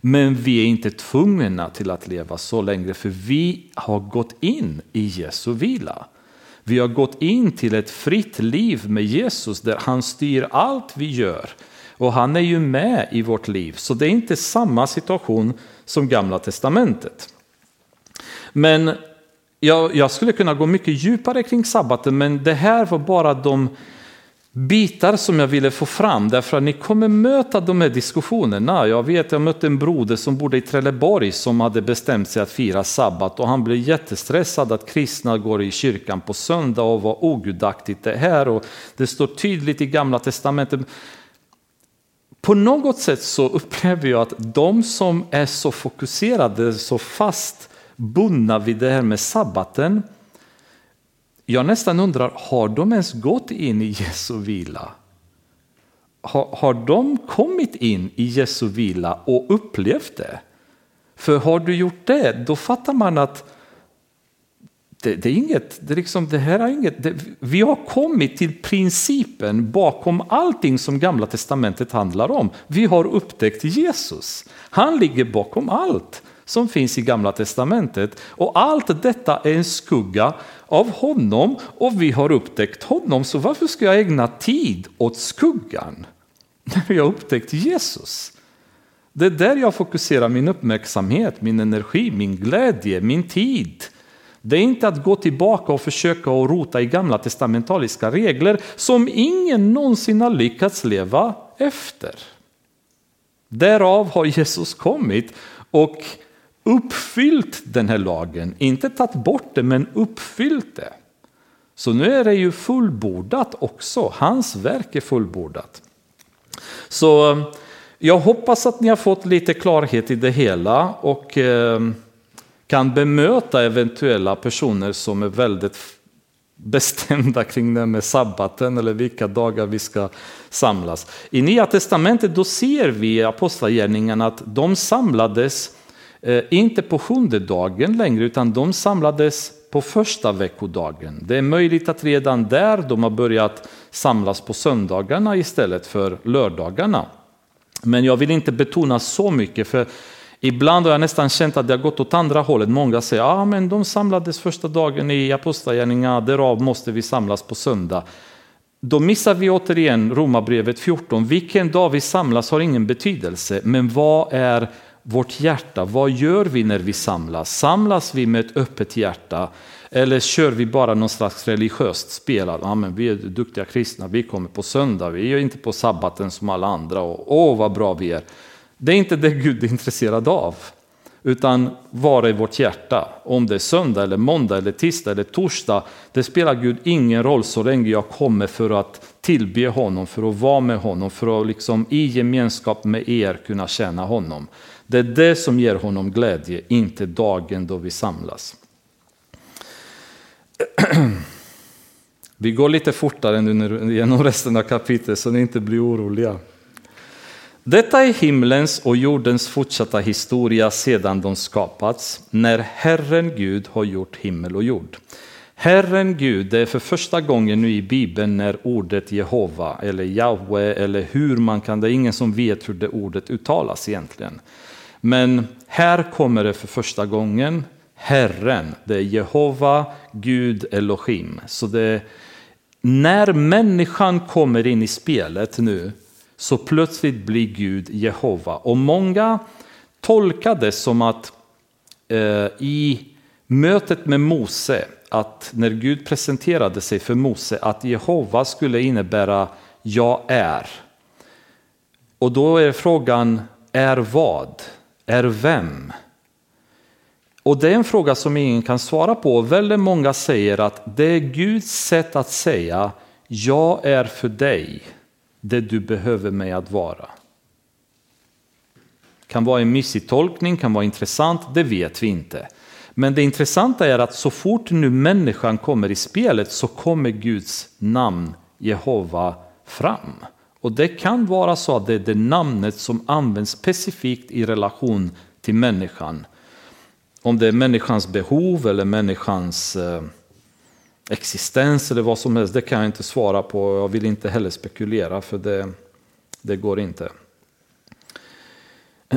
Men vi är inte tvungna till att leva så längre för vi har gått in i Jesu vila. Vi har gått in till ett fritt liv med Jesus där han styr allt vi gör. Och han är ju med i vårt liv, så det är inte samma situation som Gamla Testamentet. Men jag, jag skulle kunna gå mycket djupare kring sabbaten, men det här var bara de bitar som jag ville få fram därför att ni kommer möta de här diskussionerna. Jag vet, jag mötte en broder som bodde i Trelleborg som hade bestämt sig att fira sabbat och han blev jättestressad att kristna går i kyrkan på söndag och vad ogudaktigt det här och det står tydligt i gamla testamentet. På något sätt så upplever jag att de som är så fokuserade, så fast bundna vid det här med sabbaten jag nästan undrar, har de ens gått in i Jesu vila? har, har de kommit in i Jesu vila och upplevt det? För har du gjort det, då fattar man att det, det, är inget, det, är liksom, det här är inget, det, vi har kommit till principen bakom allting som Gamla Testamentet handlar om. Vi har upptäckt Jesus. Han ligger bakom allt som finns i Gamla Testamentet och allt detta är en skugga av honom och vi har upptäckt honom. Så varför ska jag ägna tid åt skuggan när vi har upptäckt Jesus? Det är där jag fokuserar min uppmärksamhet, min energi, min glädje, min tid. Det är inte att gå tillbaka och försöka och rota i gamla testamentaliska regler som ingen någonsin har lyckats leva efter. Därav har Jesus kommit och uppfyllt den här lagen, inte tagit bort det men uppfyllt det. Så nu är det ju fullbordat också, hans verk är fullbordat. Så eh, jag hoppas att ni har fått lite klarhet i det hela och eh, kan bemöta eventuella personer som är väldigt bestämda kring det med sabbaten eller vilka dagar vi ska samlas. I Nya Testamentet då ser vi i Apostlagärningarna att de samlades Eh, inte på sjunde dagen längre utan de samlades på första veckodagen. Det är möjligt att redan där de har börjat samlas på söndagarna istället för lördagarna. Men jag vill inte betona så mycket för Ibland har jag nästan känt att det har gått åt andra hållet. Många säger att ah, men de samlades första dagen i Apostlagärningarna, därav måste vi samlas på söndag. Då missar vi återigen Romarbrevet 14. Vilken dag vi samlas har ingen betydelse, men vad är vårt hjärta? Vad gör vi när vi samlas? Samlas vi med ett öppet hjärta? Eller kör vi bara någon slags religiöst spel? Ja, men vi är duktiga kristna, vi kommer på söndag, vi är inte på sabbaten som alla andra. Och, åh, vad bra vi är. Det är inte det Gud är intresserad av. Utan vara i vårt hjärta. Om det är söndag, eller måndag, eller tisdag eller torsdag. Det spelar Gud ingen roll så länge jag kommer för att tillbe honom, för att vara med honom, för att liksom i gemenskap med er kunna känna honom. Det är det som ger honom glädje, inte dagen då vi samlas. Vi går lite fortare nu genom resten av kapitlet så ni inte blir oroliga. Detta är himlens och jordens fortsatta historia sedan de skapats, när Herren Gud har gjort himmel och jord. Herren Gud, det är för första gången nu i Bibeln när ordet Jehova eller Jahwe eller hur man kan, det är ingen som vet hur det ordet uttalas egentligen. Men här kommer det för första gången Herren, det är Jehova, Gud, Elohim. Så det, när människan kommer in i spelet nu så plötsligt blir Gud Jehova. Och många tolkar det som att eh, i mötet med Mose, att när Gud presenterade sig för Mose, att Jehova skulle innebära jag är. Och då är frågan, är vad? Är vem? Och det är en fråga som ingen kan svara på. Väldigt många säger att det är Guds sätt att säga, jag är för dig det du behöver mig att vara. Kan vara en mysig tolkning, kan vara intressant, det vet vi inte. Men det intressanta är att så fort nu människan kommer i spelet så kommer Guds namn Jehova fram. Och det kan vara så att det är det namnet som används specifikt i relation till människan. Om det är människans behov eller människans eh, existens eller vad som helst, det kan jag inte svara på. Jag vill inte heller spekulera för det, det går inte.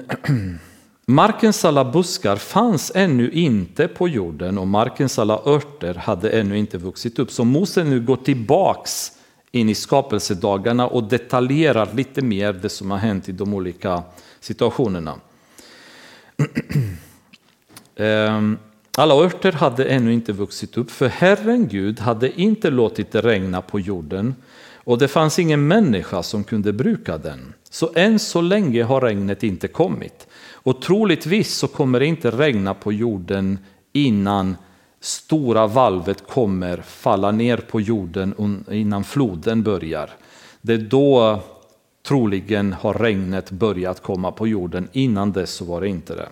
Markens alla buskar fanns ännu inte på jorden och markens alla örter hade ännu inte vuxit upp. Så Mose nu går tillbaks in i skapelsedagarna och detaljerar lite mer det som har hänt i de olika situationerna. Ehm, alla örter hade ännu inte vuxit upp, för Herren Gud hade inte låtit det regna på jorden och det fanns ingen människa som kunde bruka den. Så än så länge har regnet inte kommit. Och troligtvis så kommer det inte regna på jorden innan stora valvet kommer falla ner på jorden innan floden börjar. Det är då troligen har regnet börjat komma på jorden, innan dess så var det inte det.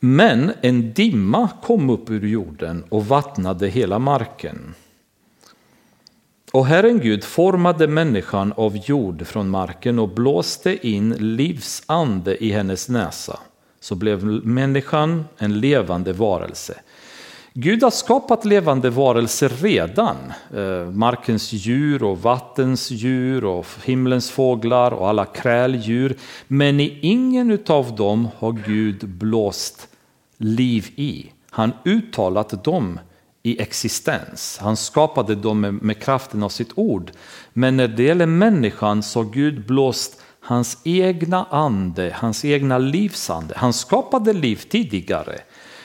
Men en dimma kom upp ur jorden och vattnade hela marken. Och Herren Gud formade människan av jord från marken och blåste in livsande i hennes näsa. Så blev människan en levande varelse. Gud har skapat levande varelser redan. Eh, markens djur och vattens djur och himlens fåglar och alla kräldjur. Men i ingen av dem har Gud blåst liv i. Han uttalat dem i existens. Han skapade dem med kraften av sitt ord. Men när det gäller människan så har Gud blåst hans egna ande, hans egna livsande. Han skapade liv tidigare.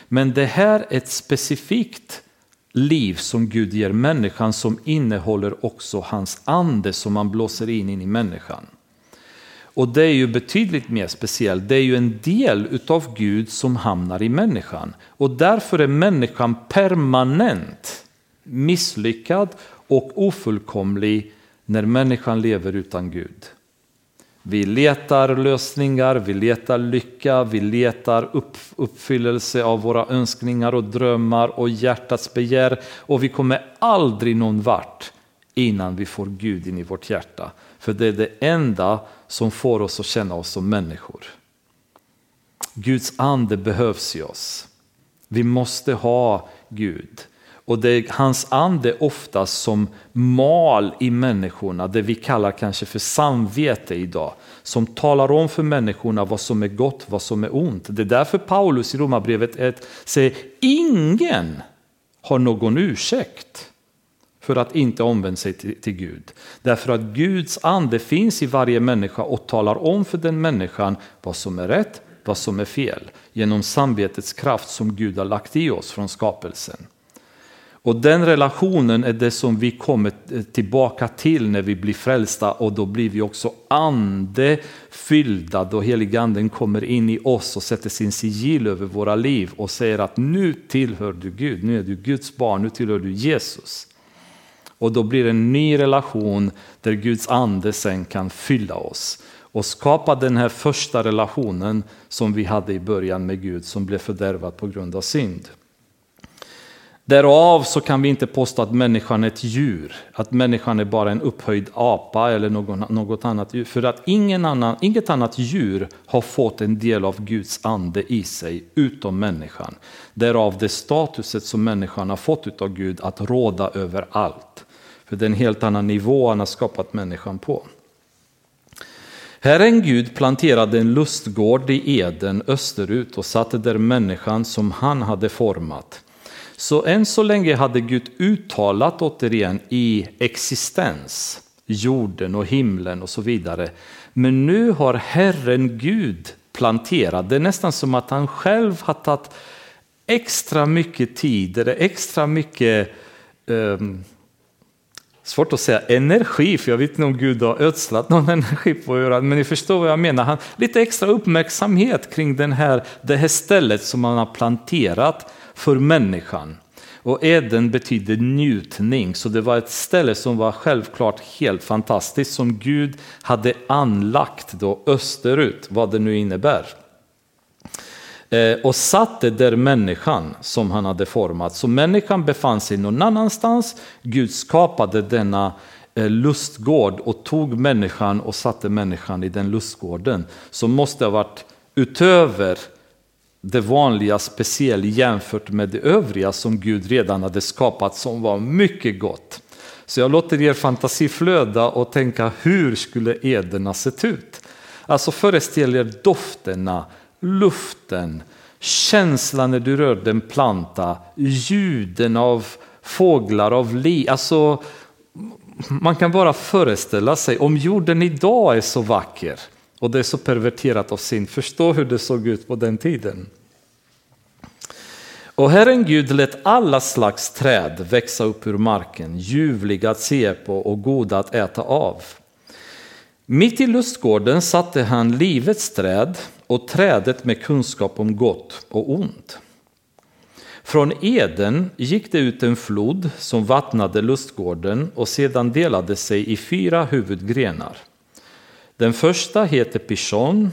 Men det här är ett specifikt liv som Gud ger människan som innehåller också hans ande som han blåser in, in i människan. Och det är ju betydligt mer speciellt. Det är ju en del utav Gud som hamnar i människan. Och därför är människan permanent misslyckad och ofullkomlig när människan lever utan Gud. Vi letar lösningar, vi letar lycka, vi letar upp, uppfyllelse av våra önskningar och drömmar och hjärtats begär och vi kommer aldrig någon vart innan vi får Gud in i vårt hjärta. För det är det enda som får oss att känna oss som människor. Guds ande behövs i oss. Vi måste ha Gud. Och det är hans ande oftast som mal i människorna, det vi kallar kanske för samvete idag. Som talar om för människorna vad som är gott, vad som är ont. Det är därför Paulus i Romarbrevet 1 säger ingen har någon ursäkt för att inte omvända sig till, till, Gud. Därför att Guds ande finns i varje människa och talar om för den människan vad som är rätt, vad som är fel. Genom samvetets kraft som Gud har lagt i oss från skapelsen. Och den relationen är det som vi kommer tillbaka till när vi blir frälsta och då blir vi också andefyllda då heliganden kommer in i oss och sätter sin sigill över våra liv och säger att nu tillhör du Gud, nu är du Guds barn, nu tillhör du Jesus. Och då blir det en ny relation där Guds ande sen kan fylla oss och skapa den här första relationen som vi hade i början med Gud som blev fördärvad på grund av synd. Därav så kan vi inte påstå att människan är ett djur, att människan är bara en upphöjd apa eller något, något annat djur. För att ingen annan, inget annat djur har fått en del av Guds ande i sig utom människan. Därav det statuset som människan har fått av Gud att råda över allt. För det är en helt annan nivå han har skapat människan på. Herren Gud planterade en lustgård i Eden österut och satte där människan som han hade format. Så än så länge hade Gud uttalat återigen i existens, jorden och himlen och så vidare. Men nu har Herren Gud planterat, det är nästan som att han själv har tagit extra mycket tid, eller extra mycket um, svårt att säga energi, för jag vet inte om Gud har ödslat någon energi på att göra men ni förstår vad jag menar. Han, lite extra uppmärksamhet kring den här, det här stället som han har planterat för människan. Och Eden betyder njutning, så det var ett ställe som var självklart helt fantastiskt som Gud hade anlagt då österut, vad det nu innebär. Eh, och satte där människan som han hade format. Så människan befann sig någon annanstans. Gud skapade denna eh, lustgård och tog människan och satte människan i den lustgården. Som måste ha varit utöver det vanliga speciellt jämfört med det övriga som Gud redan hade skapat som var mycket gott. Så jag låter er fantasi flöda och tänka hur skulle Eden ha sett ut? Alltså föreställ er dofterna, luften, känslan när du rörde en planta, ljuden av fåglar, av liv. Alltså, man kan bara föreställa sig om jorden idag är så vacker och det är så perverterat av synd. Förstå hur det såg ut på den tiden. Och Herren Gud lät alla slags träd växa upp ur marken, ljuvliga att se på och goda att äta av. Mitt i lustgården satte han livets träd och trädet med kunskap om gott och ont. Från Eden gick det ut en flod som vattnade lustgården och sedan delade sig i fyra huvudgrenar. Den första heter Pishon.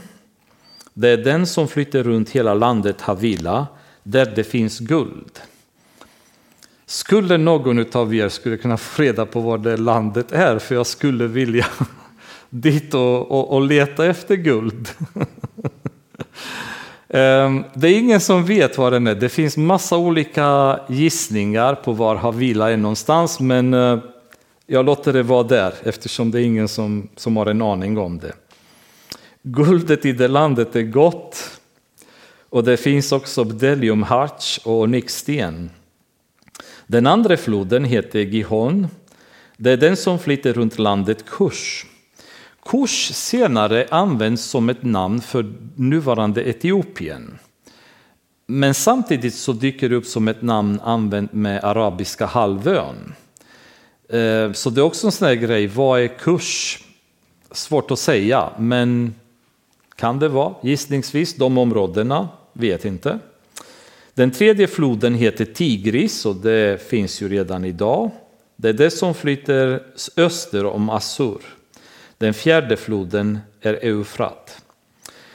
Det är den som flyter runt hela landet Havila, där det finns guld. Skulle någon av er skulle kunna få reda på var det landet är, för jag skulle vilja dit och, och, och leta efter guld. Ehm, det är ingen som vet var den är. Det finns massa olika gissningar på var Havila är någonstans, men eh, jag låter det vara där eftersom det är ingen som, som har en aning om det. Guldet i det landet är gott och det finns också bdellium harts och onyxsten. Den andra floden heter Gihon. Det är den som flyter runt landet Kush. Kush senare används som ett namn för nuvarande Etiopien. Men samtidigt så dyker det upp som ett namn använt med arabiska halvön. Eh, så det är också en sån här grej, vad är kurs? Svårt att säga, men kan det vara gissningsvis de områdena? Vet inte. Den tredje floden heter Tigris och det finns ju redan idag. Det är det som flyter öster om Assur. Den fjärde floden är Eufrat.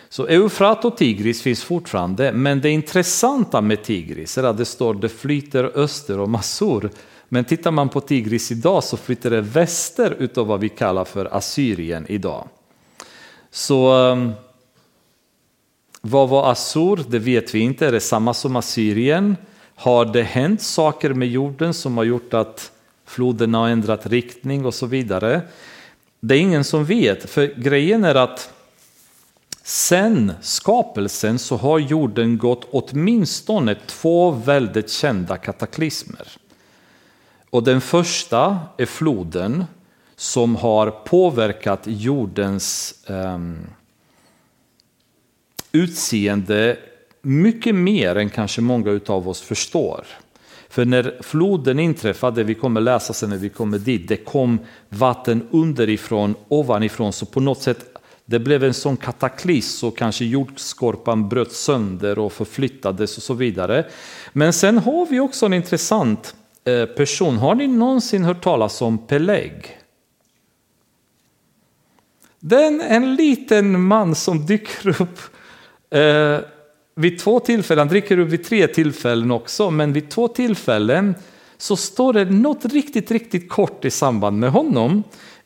Så Eufrat och Tigris finns fortfarande, men det intressanta med Tigris är att det står det flyter öster om Assur. Men tittar man på Tigris idag så flyttar det väster utav vad vi kallar för Assyrien idag. Så ehm, vad var Assur? Det vet vi inte. Är det samma som Assyrien? Har det hänt saker med jorden som har gjort att floderna har ändrat riktning och så vidare? Det är ingen som vet, för grejen är att sen skapelsen så har jorden gått åtminstone två väldigt kända kataklysmer. Och den första är floden som har påverkat jordens eh, utseende mycket mer än kanske många av oss förstår. För när floden inträffade, vi kommer läsa sen när vi kommer dit, det kom vatten underifrån, ovanifrån, så på något sätt det blev en sån kataklysm så kanske jordskorpan bröt sönder och förflyttades och så vidare. Men sen har vi också en intressant Eh, person. Har ni någonsin hört talas om Peleg? Det är en liten man som dyker upp eh, vid två tillfällen, han dricker upp vid tre tillfällen också, men vid två tillfällen så står det något riktigt, riktigt kort i samband med honom.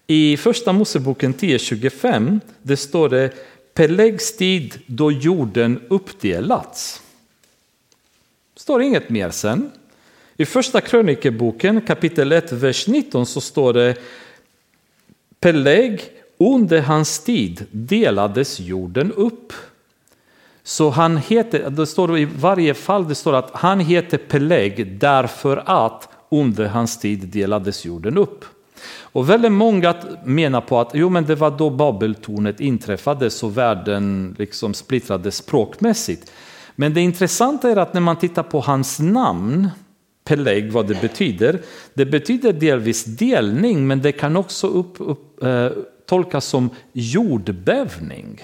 I första Moseboken 10.25 det står det Pelegs tid då jorden uppdelats. Det står inget mer sen. I första krönikeboken kapitel 1, vers 19 så står det Peleg under hans tid delades jorden upp. Så han heter, det står i varje fall det står att han heter Peleg därför att under hans tid delades jorden upp. Och väldigt många menar på att jo, men det var då Babeltornet inträffade så världen liksom splittrades språkmässigt. Men det intressanta är att när man tittar på hans namn, Peleg, vad det betyder, det betyder delvis delning men det kan också upp, upp, eh, tolkas som jordbävning.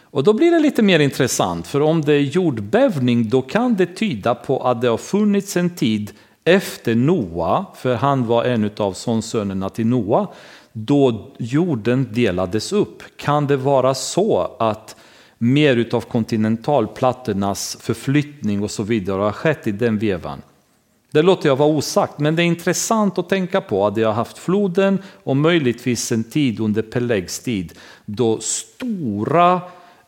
Och då blir det lite mer intressant, för om det är jordbävning då kan det tyda på att det har funnits en tid efter Noa, för han var en av sonsönerna till Noa, då jorden delades upp. Kan det vara så att mer utav kontinentalplattornas förflyttning och så vidare har skett i den vevan? Det låter jag vara osagt, men det är intressant att tänka på att det har haft floden och möjligtvis en tid under Pelegs tid då stora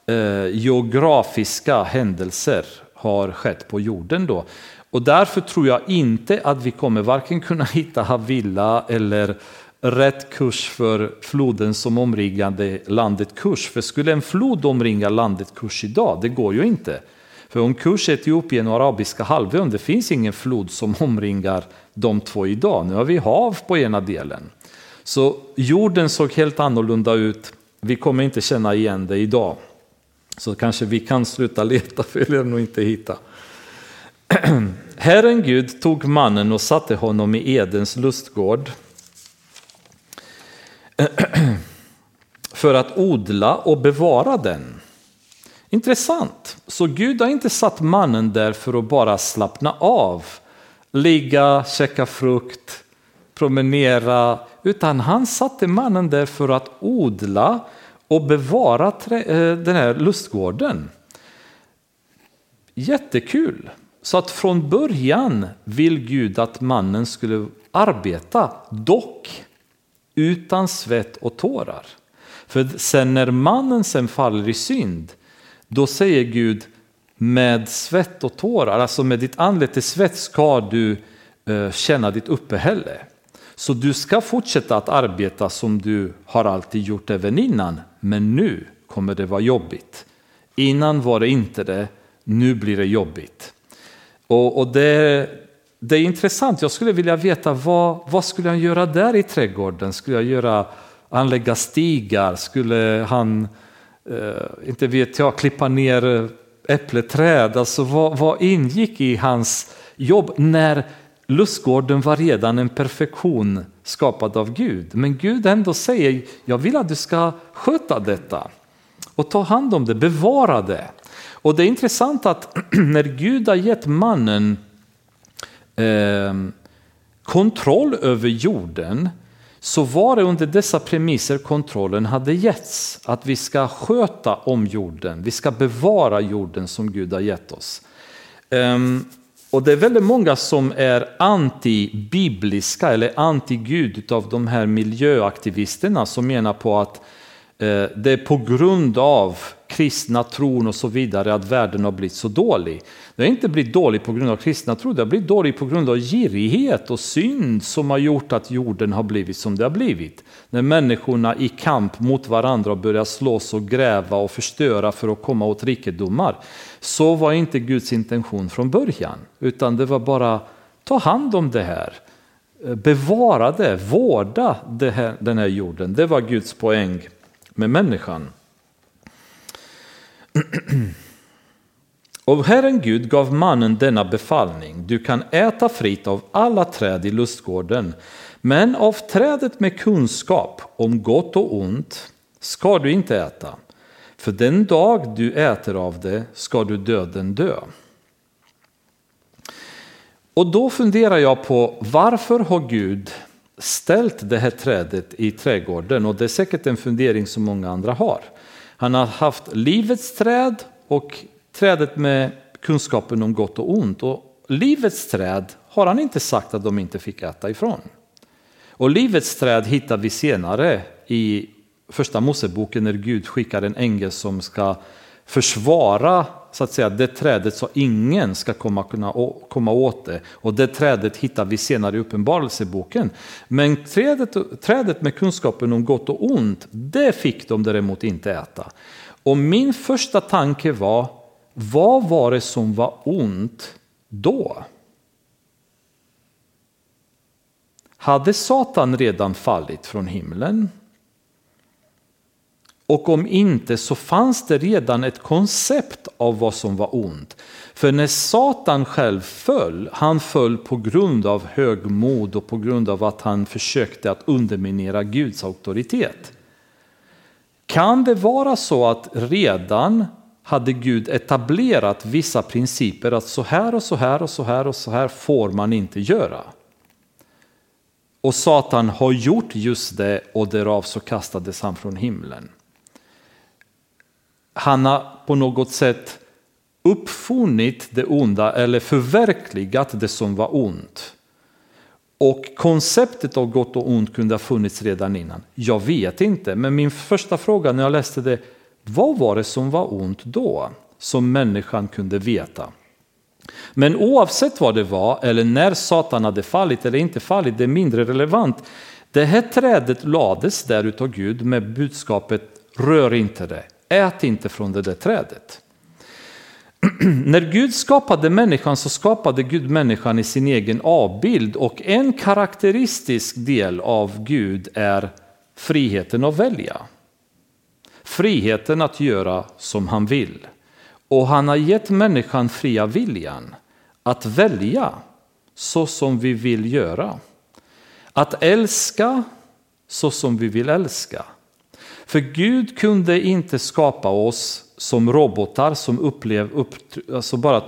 eh, geografiska händelser har skett på jorden då. Och därför tror jag inte att vi kommer varken kunna hitta Havilla eller rätt kurs för floden som omringade landet Kurs. För skulle en flod omringa landet Kurs idag, det går ju inte. För om Kurs är Etiopien och Arabiska halvön, det finns ingen flod som omringar de två idag. Nu har vi hav på ena delen. Så jorden såg helt annorlunda ut. Vi kommer inte känna igen det idag. Så kanske vi kan sluta leta för det nog inte hitta. Herren Gud tog mannen och satte honom i Edens lustgård för att odla och bevara den. Intressant. Så Gud har inte satt mannen där för att bara slappna av, ligga, käka frukt, promenera, utan han satte mannen där för att odla och bevara eh, den här lustgården. Jättekul! så att från början vill Gud att mannen skulle arbeta, dock utan svett och tårar. För sen när mannen sen faller i synd, då säger Gud med svett och tårar, alltså med ditt anletes svett ska du eh, känna ditt uppehälle. Så du ska fortsätta att arbeta som du har alltid gjort även innan, men nu kommer det vara jobbigt. Innan var det inte det, nu blir det jobbigt. Och, och det, det, är intressant, jag skulle vilja veta vad, vad skulle han göra där i trädgården? Skulle jag göra, anlägga stigar? Skulle han, eh, inte vet jag, klippa ner äppleträd? Alltså vad, vad ingick i hans jobb när lustgården var redan en perfektion skapad av Gud? Men Gud ändå säger, jag vill att du ska sköta detta och ta hand om det, bevara det. Och det är intressant att när Gud har gett mannen eh, kontroll över jorden så var det under dessa premisser kontrollen hade getts. Att vi ska sköta om jorden, vi ska bevara jorden som Gud har gett oss. Um, och det är väldigt många som är anti-bibliska eller anti-Gud av de här miljöaktivisterna som menar på att Eh, det är på grund av kristna tron och så vidare att världen har blivit så dålig. Det har inte blivit dålig på grund av kristna tro, det har blivit dålig på grund av girighet och synd som har gjort att jorden har blivit som det har blivit. När människorna i kamp mot varandra börjar slåss och gräva och förstöra för att komma åt rikedomar. Så var inte Guds intention från början, utan det var bara ta hand om det här. Eh, bevara det, vårda det här, den här jorden. Det var Guds poäng med människan. Och Herren Gud gav mannen denna befallning. Du kan äta fritt av alla träd i lustgården, men av trädet med kunskap om gott och ont ska du inte äta. För den dag du äter av det ska du döden dö. Och då funderar jag på varför har Gud ställt det här trädet i trädgården och det är säkert en fundering som många andra har. Han har haft livets träd och trädet med kunskapen om gott och ont. Och livets träd har han inte sagt att de inte fick äta ifrån. Och livets träd hittar vi senare i första Moseboken när Gud skickar en ängel som ska försvara så att säga, det trädet så ingen ska komma, kunna komma åt det. Och det trädet hittar vi senare i Uppenbarelseboken. Men trädet, trädet med kunskapen om gott och ont, det fick de däremot inte äta. Och min första tanke var, vad var det som var ont då? Hade Satan redan fallit från himlen? Och om inte så fanns det redan ett koncept av vad som var ont. För när Satan själv föll, han föll på grund av högmod och på grund av att han försökte att underminera Guds auktoritet. Kan det vara så att redan hade Gud etablerat vissa principer att så här och så här och så här och så här får man inte göra. Och Satan har gjort just det och därav så kastades han från himlen han har på något sätt uppfunnit det onda eller förverkligat det som var ont. Och konceptet av gott och ont kunde ha funnits redan innan. Jag vet inte, men min första fråga när jag läste det, vad var det som var ont då? Som människan kunde veta. Men oavsett vad det var, eller när Satan hade fallit eller inte fallit, det är mindre relevant. Det här trädet lades där utav Gud med budskapet rör inte det, ät inte från det där trädet. När Gud skapade människan så skapade Gud människan i sin egen avbild och en karaktäristisk del av Gud är friheten att välja. Friheten att göra som han vill. Och han har gett människan fria viljan att välja så som vi vill göra. Att älska så som vi vill älska. För Gud kunde inte skapa oss som robotar som upplev, upp, alltså bara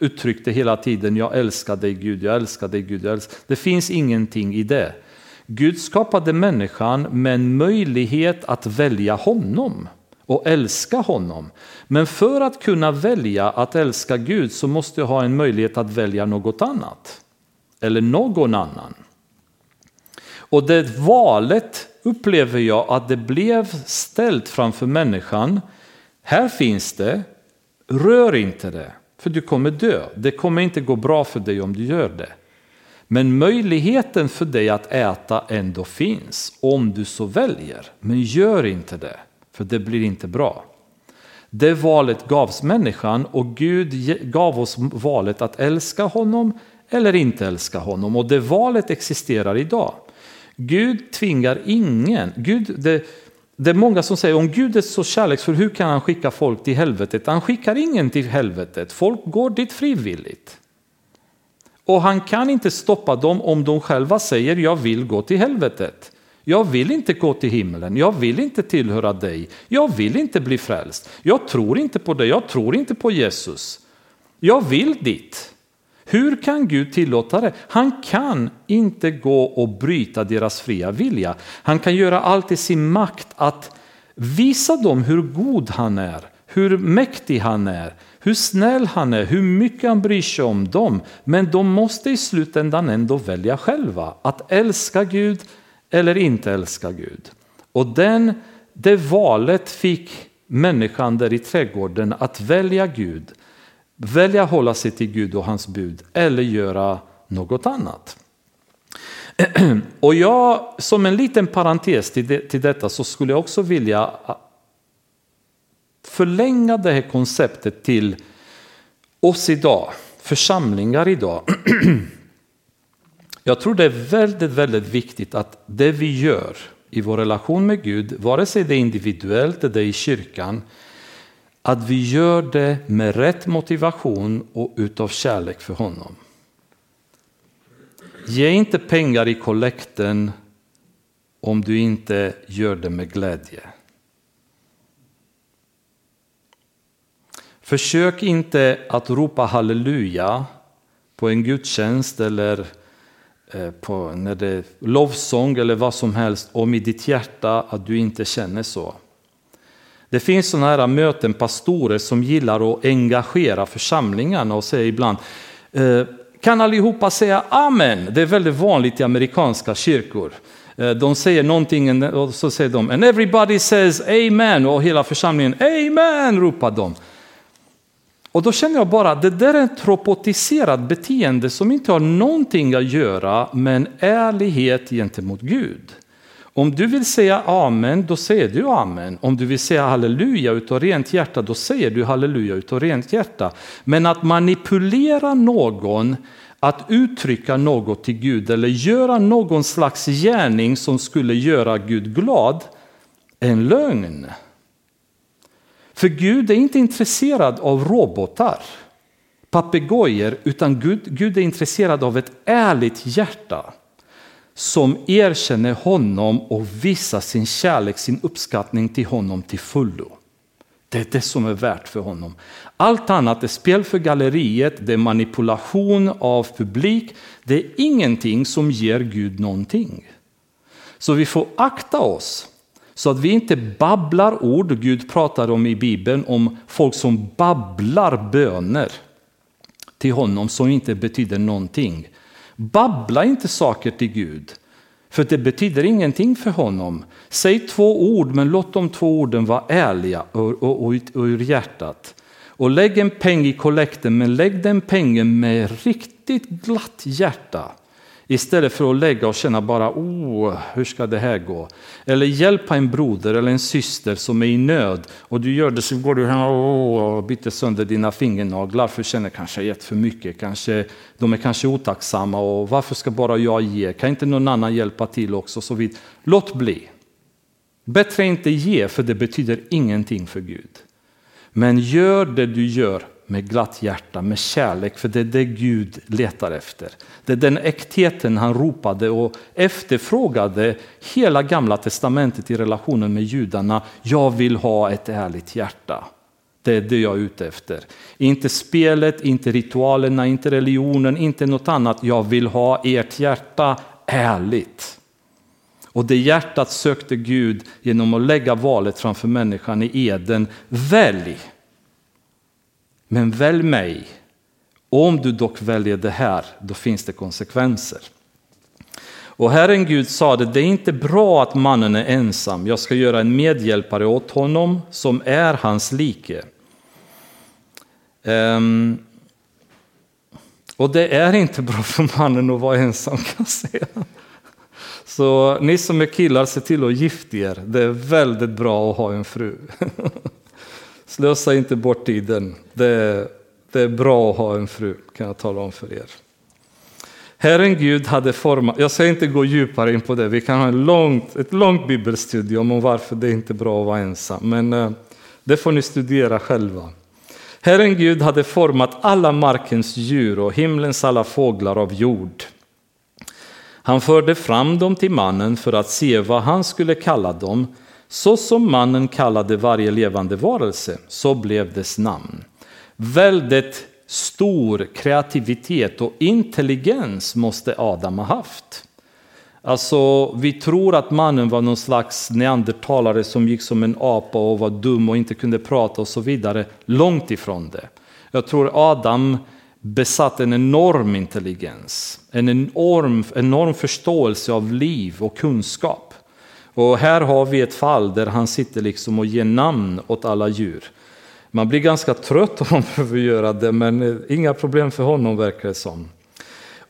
uttryckte hela tiden jag älskar dig Gud, jag älskar dig Gud. Jag älskar. Det finns ingenting i det. Gud skapade människan med en möjlighet att välja honom. och älska honom. Men för att kunna välja att älska Gud så måste jag ha en möjlighet att välja något annat. Eller någon annan. Och det valet upplever jag att det blev ställt framför människan. Här finns det, rör inte det, för du kommer dö. Det kommer inte gå bra för dig om du gör det. Men möjligheten för dig att äta ändå finns om du så väljer. Men gör inte det, för det blir inte bra. Det valet gavs människan och Gud gav oss valet att älska honom eller inte älska honom. Och det valet existerar idag. Gud tvingar ingen. Gud, det, det är många som säger om Gud är så kärleksfull, hur kan han skicka folk till helvetet? Han skickar ingen till helvetet, folk går dit frivilligt. Och han kan inte stoppa dem om de själva säger jag vill gå till helvetet. Jag vill inte gå till himlen, jag vill inte tillhöra dig, jag vill inte bli frälst. Jag tror inte på dig, jag tror inte på Jesus. Jag vill dit. Hur kan Gud tillåta det? Han kan inte gå och bryta deras fria vilja. Han kan göra allt i sin makt att visa dem hur god han är, hur mäktig han är, hur snäll han är, hur mycket han bryr sig om dem. Men de måste i slutändan ändå välja själva att älska Gud eller inte älska Gud. Och den, det valet fick människan där i trädgården att välja Gud välja hålla sig till Gud och hans bud eller göra något annat. Och jag, som en liten parentes till, det, till detta så skulle jag också vilja förlänga det här konceptet till oss idag, församlingar idag. Jag tror det är väldigt, väldigt viktigt att det vi gör i vår relation med Gud, vare sig det är individuellt eller i kyrkan, att vi gör det med rätt motivation och utav kärlek för honom. Ge inte pengar i kollekten om du inte gör det med glädje. Försök inte att ropa halleluja på en gudstjänst eller eh, på, när det är lovsång eller vad som helst om i ditt hjärta att du inte känner så. Det finns sådana här möten, pastorer som gillar att engagera församlingarna och säger ibland eh, kan allihopa säga amen? Det är väldigt vanligt i amerikanska kyrkor. Eh, de säger någonting och så säger de and everybody says amen och hela församlingen amen ropar de. Och då känner jag bara att det där är ett robotiserat beteende som inte har någonting att göra med en ärlighet gentemot Gud. Om du vill säga amen, då säger du amen. Om du vill säga halleluja utav rent hjärta, då säger du halleluja utav rent hjärta. Men att manipulera någon att uttrycka något till Gud eller göra någon slags gärning som skulle göra Gud glad är en lögn. För Gud är inte intresserad av robotar, papegojor, utan Gud, Gud är intresserad av ett ärligt hjärta som erkänner honom och visar sin kärlek, sin uppskattning till honom till fullo. Det är det som är värt för honom. Allt annat är spel för galleriet, det är manipulation av publik. Det är ingenting som ger Gud någonting. Så vi får akta oss så att vi inte babblar ord. Gud pratar om i Bibeln om folk som babblar böner till honom som inte betyder någonting. Babbla inte saker till Gud, för det betyder ingenting för honom. Säg två ord, men låt de två orden vara ärliga och, och, och, och ur hjärtat. Och lägg en peng i kollekten, men lägg den pengen med riktigt glatt hjärta. Istället för att lägga och känna bara, oh, hur ska det här gå? Eller hjälpa en broder eller en syster som är i nöd och du gör det så går du hem och biter sönder dina fingernaglar för du känner kanske gett för mycket, kanske, de är kanske otacksamma och varför ska bara jag ge? Kan inte någon annan hjälpa till också? Så vid. Låt bli. Bättre inte ge för det betyder ingenting för Gud. Men gör det du gör med glatt hjärta, med kärlek, för det är det Gud letar efter. Det är den äktheten han ropade och efterfrågade hela gamla testamentet i relationen med judarna. Jag vill ha ett ärligt hjärta. Det är det jag är ute efter. Inte spelet, inte ritualerna, inte religionen, inte något annat. Jag vill ha ert hjärta ärligt. Och det hjärtat sökte Gud genom att lägga valet framför människan i Eden. Välj! Men välj mig. Om du dock väljer det här, då finns det konsekvenser. Och Herren Gud sade, det är inte bra att mannen är ensam, jag ska göra en medhjälpare åt honom som är hans like. Um, och det är inte bra för mannen att vara ensam kan jag säga. Så ni som är killar, se till att gifta er. Det är väldigt bra att ha en fru. Slösa inte bort tiden. Det är, det är bra att ha en fru, kan jag tala om för er. Herren Gud hade format, jag ska inte gå djupare in på det, vi kan ha en långt, ett långt bibelstudium om varför det inte är bra att vara ensam, men eh, det får ni studera själva. Herren Gud hade format alla markens djur och himlens alla fåglar av jord. Han förde fram dem till mannen för att se vad han skulle kalla dem. Så som mannen kallade varje levande varelse, så blev dess namn. Väldigt stor kreativitet och intelligens måste Adam ha haft. Alltså, vi tror att mannen var någon slags neandertalare som gick som en apa och var dum och inte kunde prata och så vidare. Långt ifrån det. Jag tror Adam besatt en enorm intelligens, en enorm, enorm förståelse av liv och kunskap. Och här har vi ett fall där han sitter liksom och ger namn åt alla djur. Man blir ganska trött om man behöver göra det, men eh, inga problem för honom verkar det som.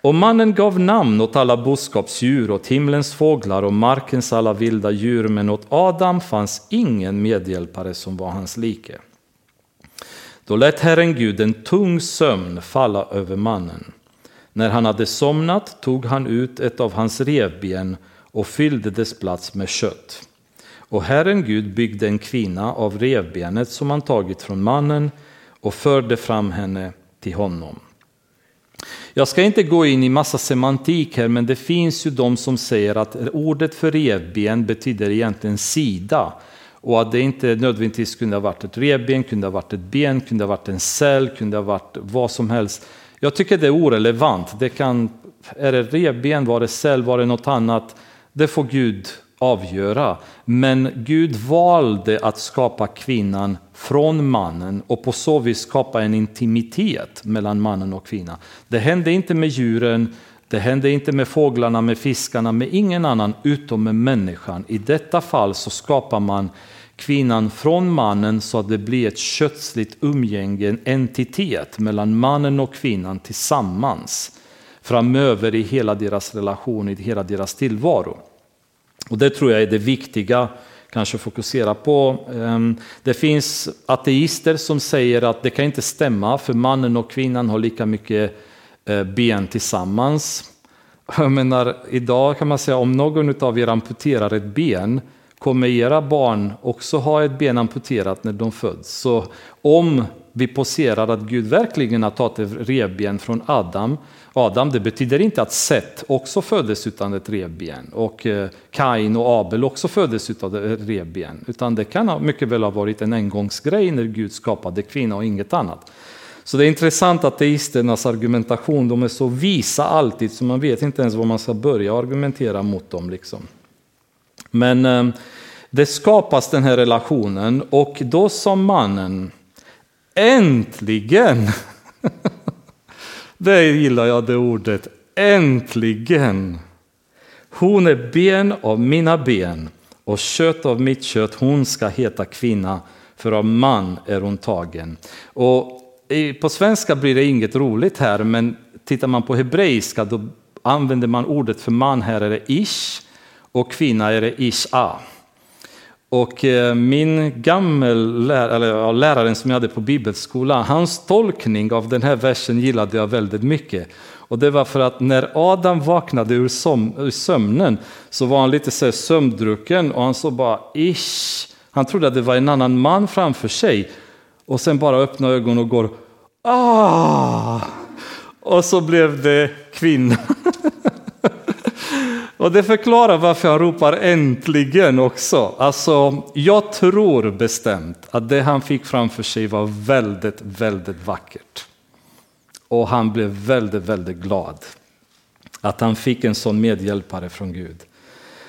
Och mannen gav namn åt alla boskapsdjur, åt himlens fåglar och markens alla vilda djur, men åt Adam fanns ingen medhjälpare som var hans like. Då lät Herren Gud en tung sömn falla över mannen. När han hade somnat tog han ut ett av hans revben och fyllde dess plats med kött. Och Herren Gud byggde en kvinna av revbenet som han tagit från mannen och förde fram henne till honom. Jag ska inte gå in i massa semantik här, men det finns ju de som säger att ordet för revben betyder egentligen sida. Och att det inte nödvändigtvis kunde ha varit ett revben, kunde ha varit ett ben, kunde ha varit en cell, kunde ha varit vad som helst. Jag tycker det är orelevant. Det kan, är det revben, var det cell, var det något annat? Det får Gud avgöra. Men Gud valde att skapa kvinnan från mannen och på så vis skapa en intimitet mellan mannen och kvinnan. Det hände inte med djuren, det hände inte med fåglarna, med fiskarna, med ingen annan utom med människan. I detta fall så skapar man kvinnan från mannen så att det blir ett kötsligt umgänge, en entitet mellan mannen och kvinnan tillsammans framöver i hela deras relation, i hela deras tillvaro. Och det tror jag är det viktiga kanske fokusera på. Ehm, det finns ateister som säger att det kan inte stämma för mannen och kvinnan har lika mycket eh, ben tillsammans. Jag menar, idag kan man säga om någon av er amputerar ett ben kommer era barn också ha ett ben amputerat när de föds. Så om vi poserar att Gud verkligen har tagit ett revben från Adam. Adam, det betyder inte att Seth också föddes utan ett revben och eh, Kain och Abel också föddes utan ett revben. Utan det kan mycket väl ha varit en engångsgrej när Gud skapade kvinna och inget annat. Så det är intressant att ateisternas argumentation, de är så visa alltid så man vet inte ens var man ska börja argumentera mot dem. Liksom. Men eh, det skapas den här relationen och då sa mannen Äntligen! Det gillar jag det ordet. Äntligen! Hon är ben av mina ben och kött av mitt kött. Hon ska heta kvinna, för av man är hon tagen. Och på svenska blir det inget roligt här, men tittar man på hebreiska då använder man ordet för man här är det ish och kvinna är det isha. Och eh, min gammel lärare, eller, läraren som jag hade på bibelskolan, hans tolkning av den här versen gillade jag väldigt mycket. Och det var för att när Adam vaknade ur, som, ur sömnen så var han lite så sömndrucken och han såg bara ish. Han trodde att det var en annan man framför sig och sen bara öppnar ögonen och går ah. Och så blev det kvinna. Och det förklarar varför jag ropar äntligen också. Alltså, jag tror bestämt att det han fick framför sig var väldigt, väldigt vackert. Och han blev väldigt, väldigt glad att han fick en sån medhjälpare från Gud.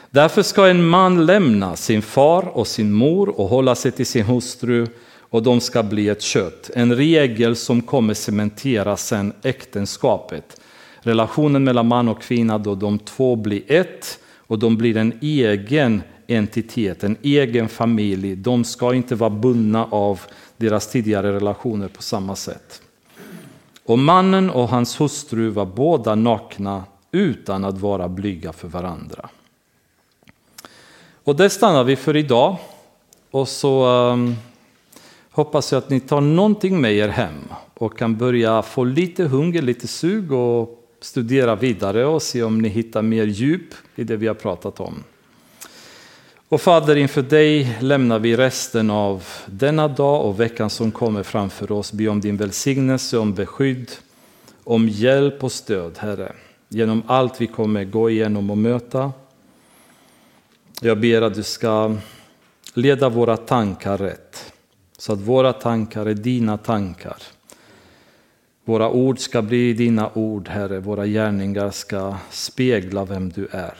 Därför ska en man lämna sin far och sin mor och hålla sig till sin hustru och de ska bli ett kött. En regel som kommer cementera sen äktenskapet. Relationen mellan man och kvinna då de två blir ett och de blir en egen entitet, en egen familj. De ska inte vara bundna av deras tidigare relationer på samma sätt. Och mannen och hans hustru var båda nakna utan att vara blyga för varandra. Och det stannar vi för idag. Och så um, hoppas jag att ni tar någonting med er hem och kan börja få lite hunger, lite sug och studera vidare och se om ni hittar mer djup i det vi har pratat om. Och Fader, inför dig lämnar vi resten av denna dag och veckan som kommer framför oss. Be om din välsignelse, om beskydd, om hjälp och stöd, Herre, genom allt vi kommer gå igenom och möta. Jag ber att du ska leda våra tankar rätt, så att våra tankar är dina tankar. Våra ord ska bli dina ord, Herre. Våra gärningar ska spegla vem du är.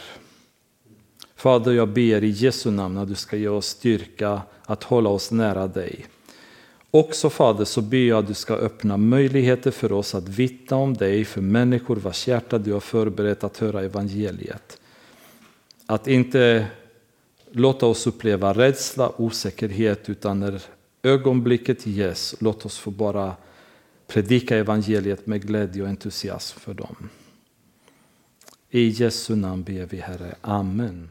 Fader, jag ber i Jesu namn att du ska ge oss styrka att hålla oss nära dig. Också Fader så ber jag att du ska öppna möjligheter för oss att vittna om dig för människor vars hjärta du har förberett att höra evangeliet. Att inte låta oss uppleva rädsla, osäkerhet utan när ögonblicket ges, låt oss få bara predika evangeliet med glädje och entusiasm för dem. I Jesu namn ber vi Herre. Amen.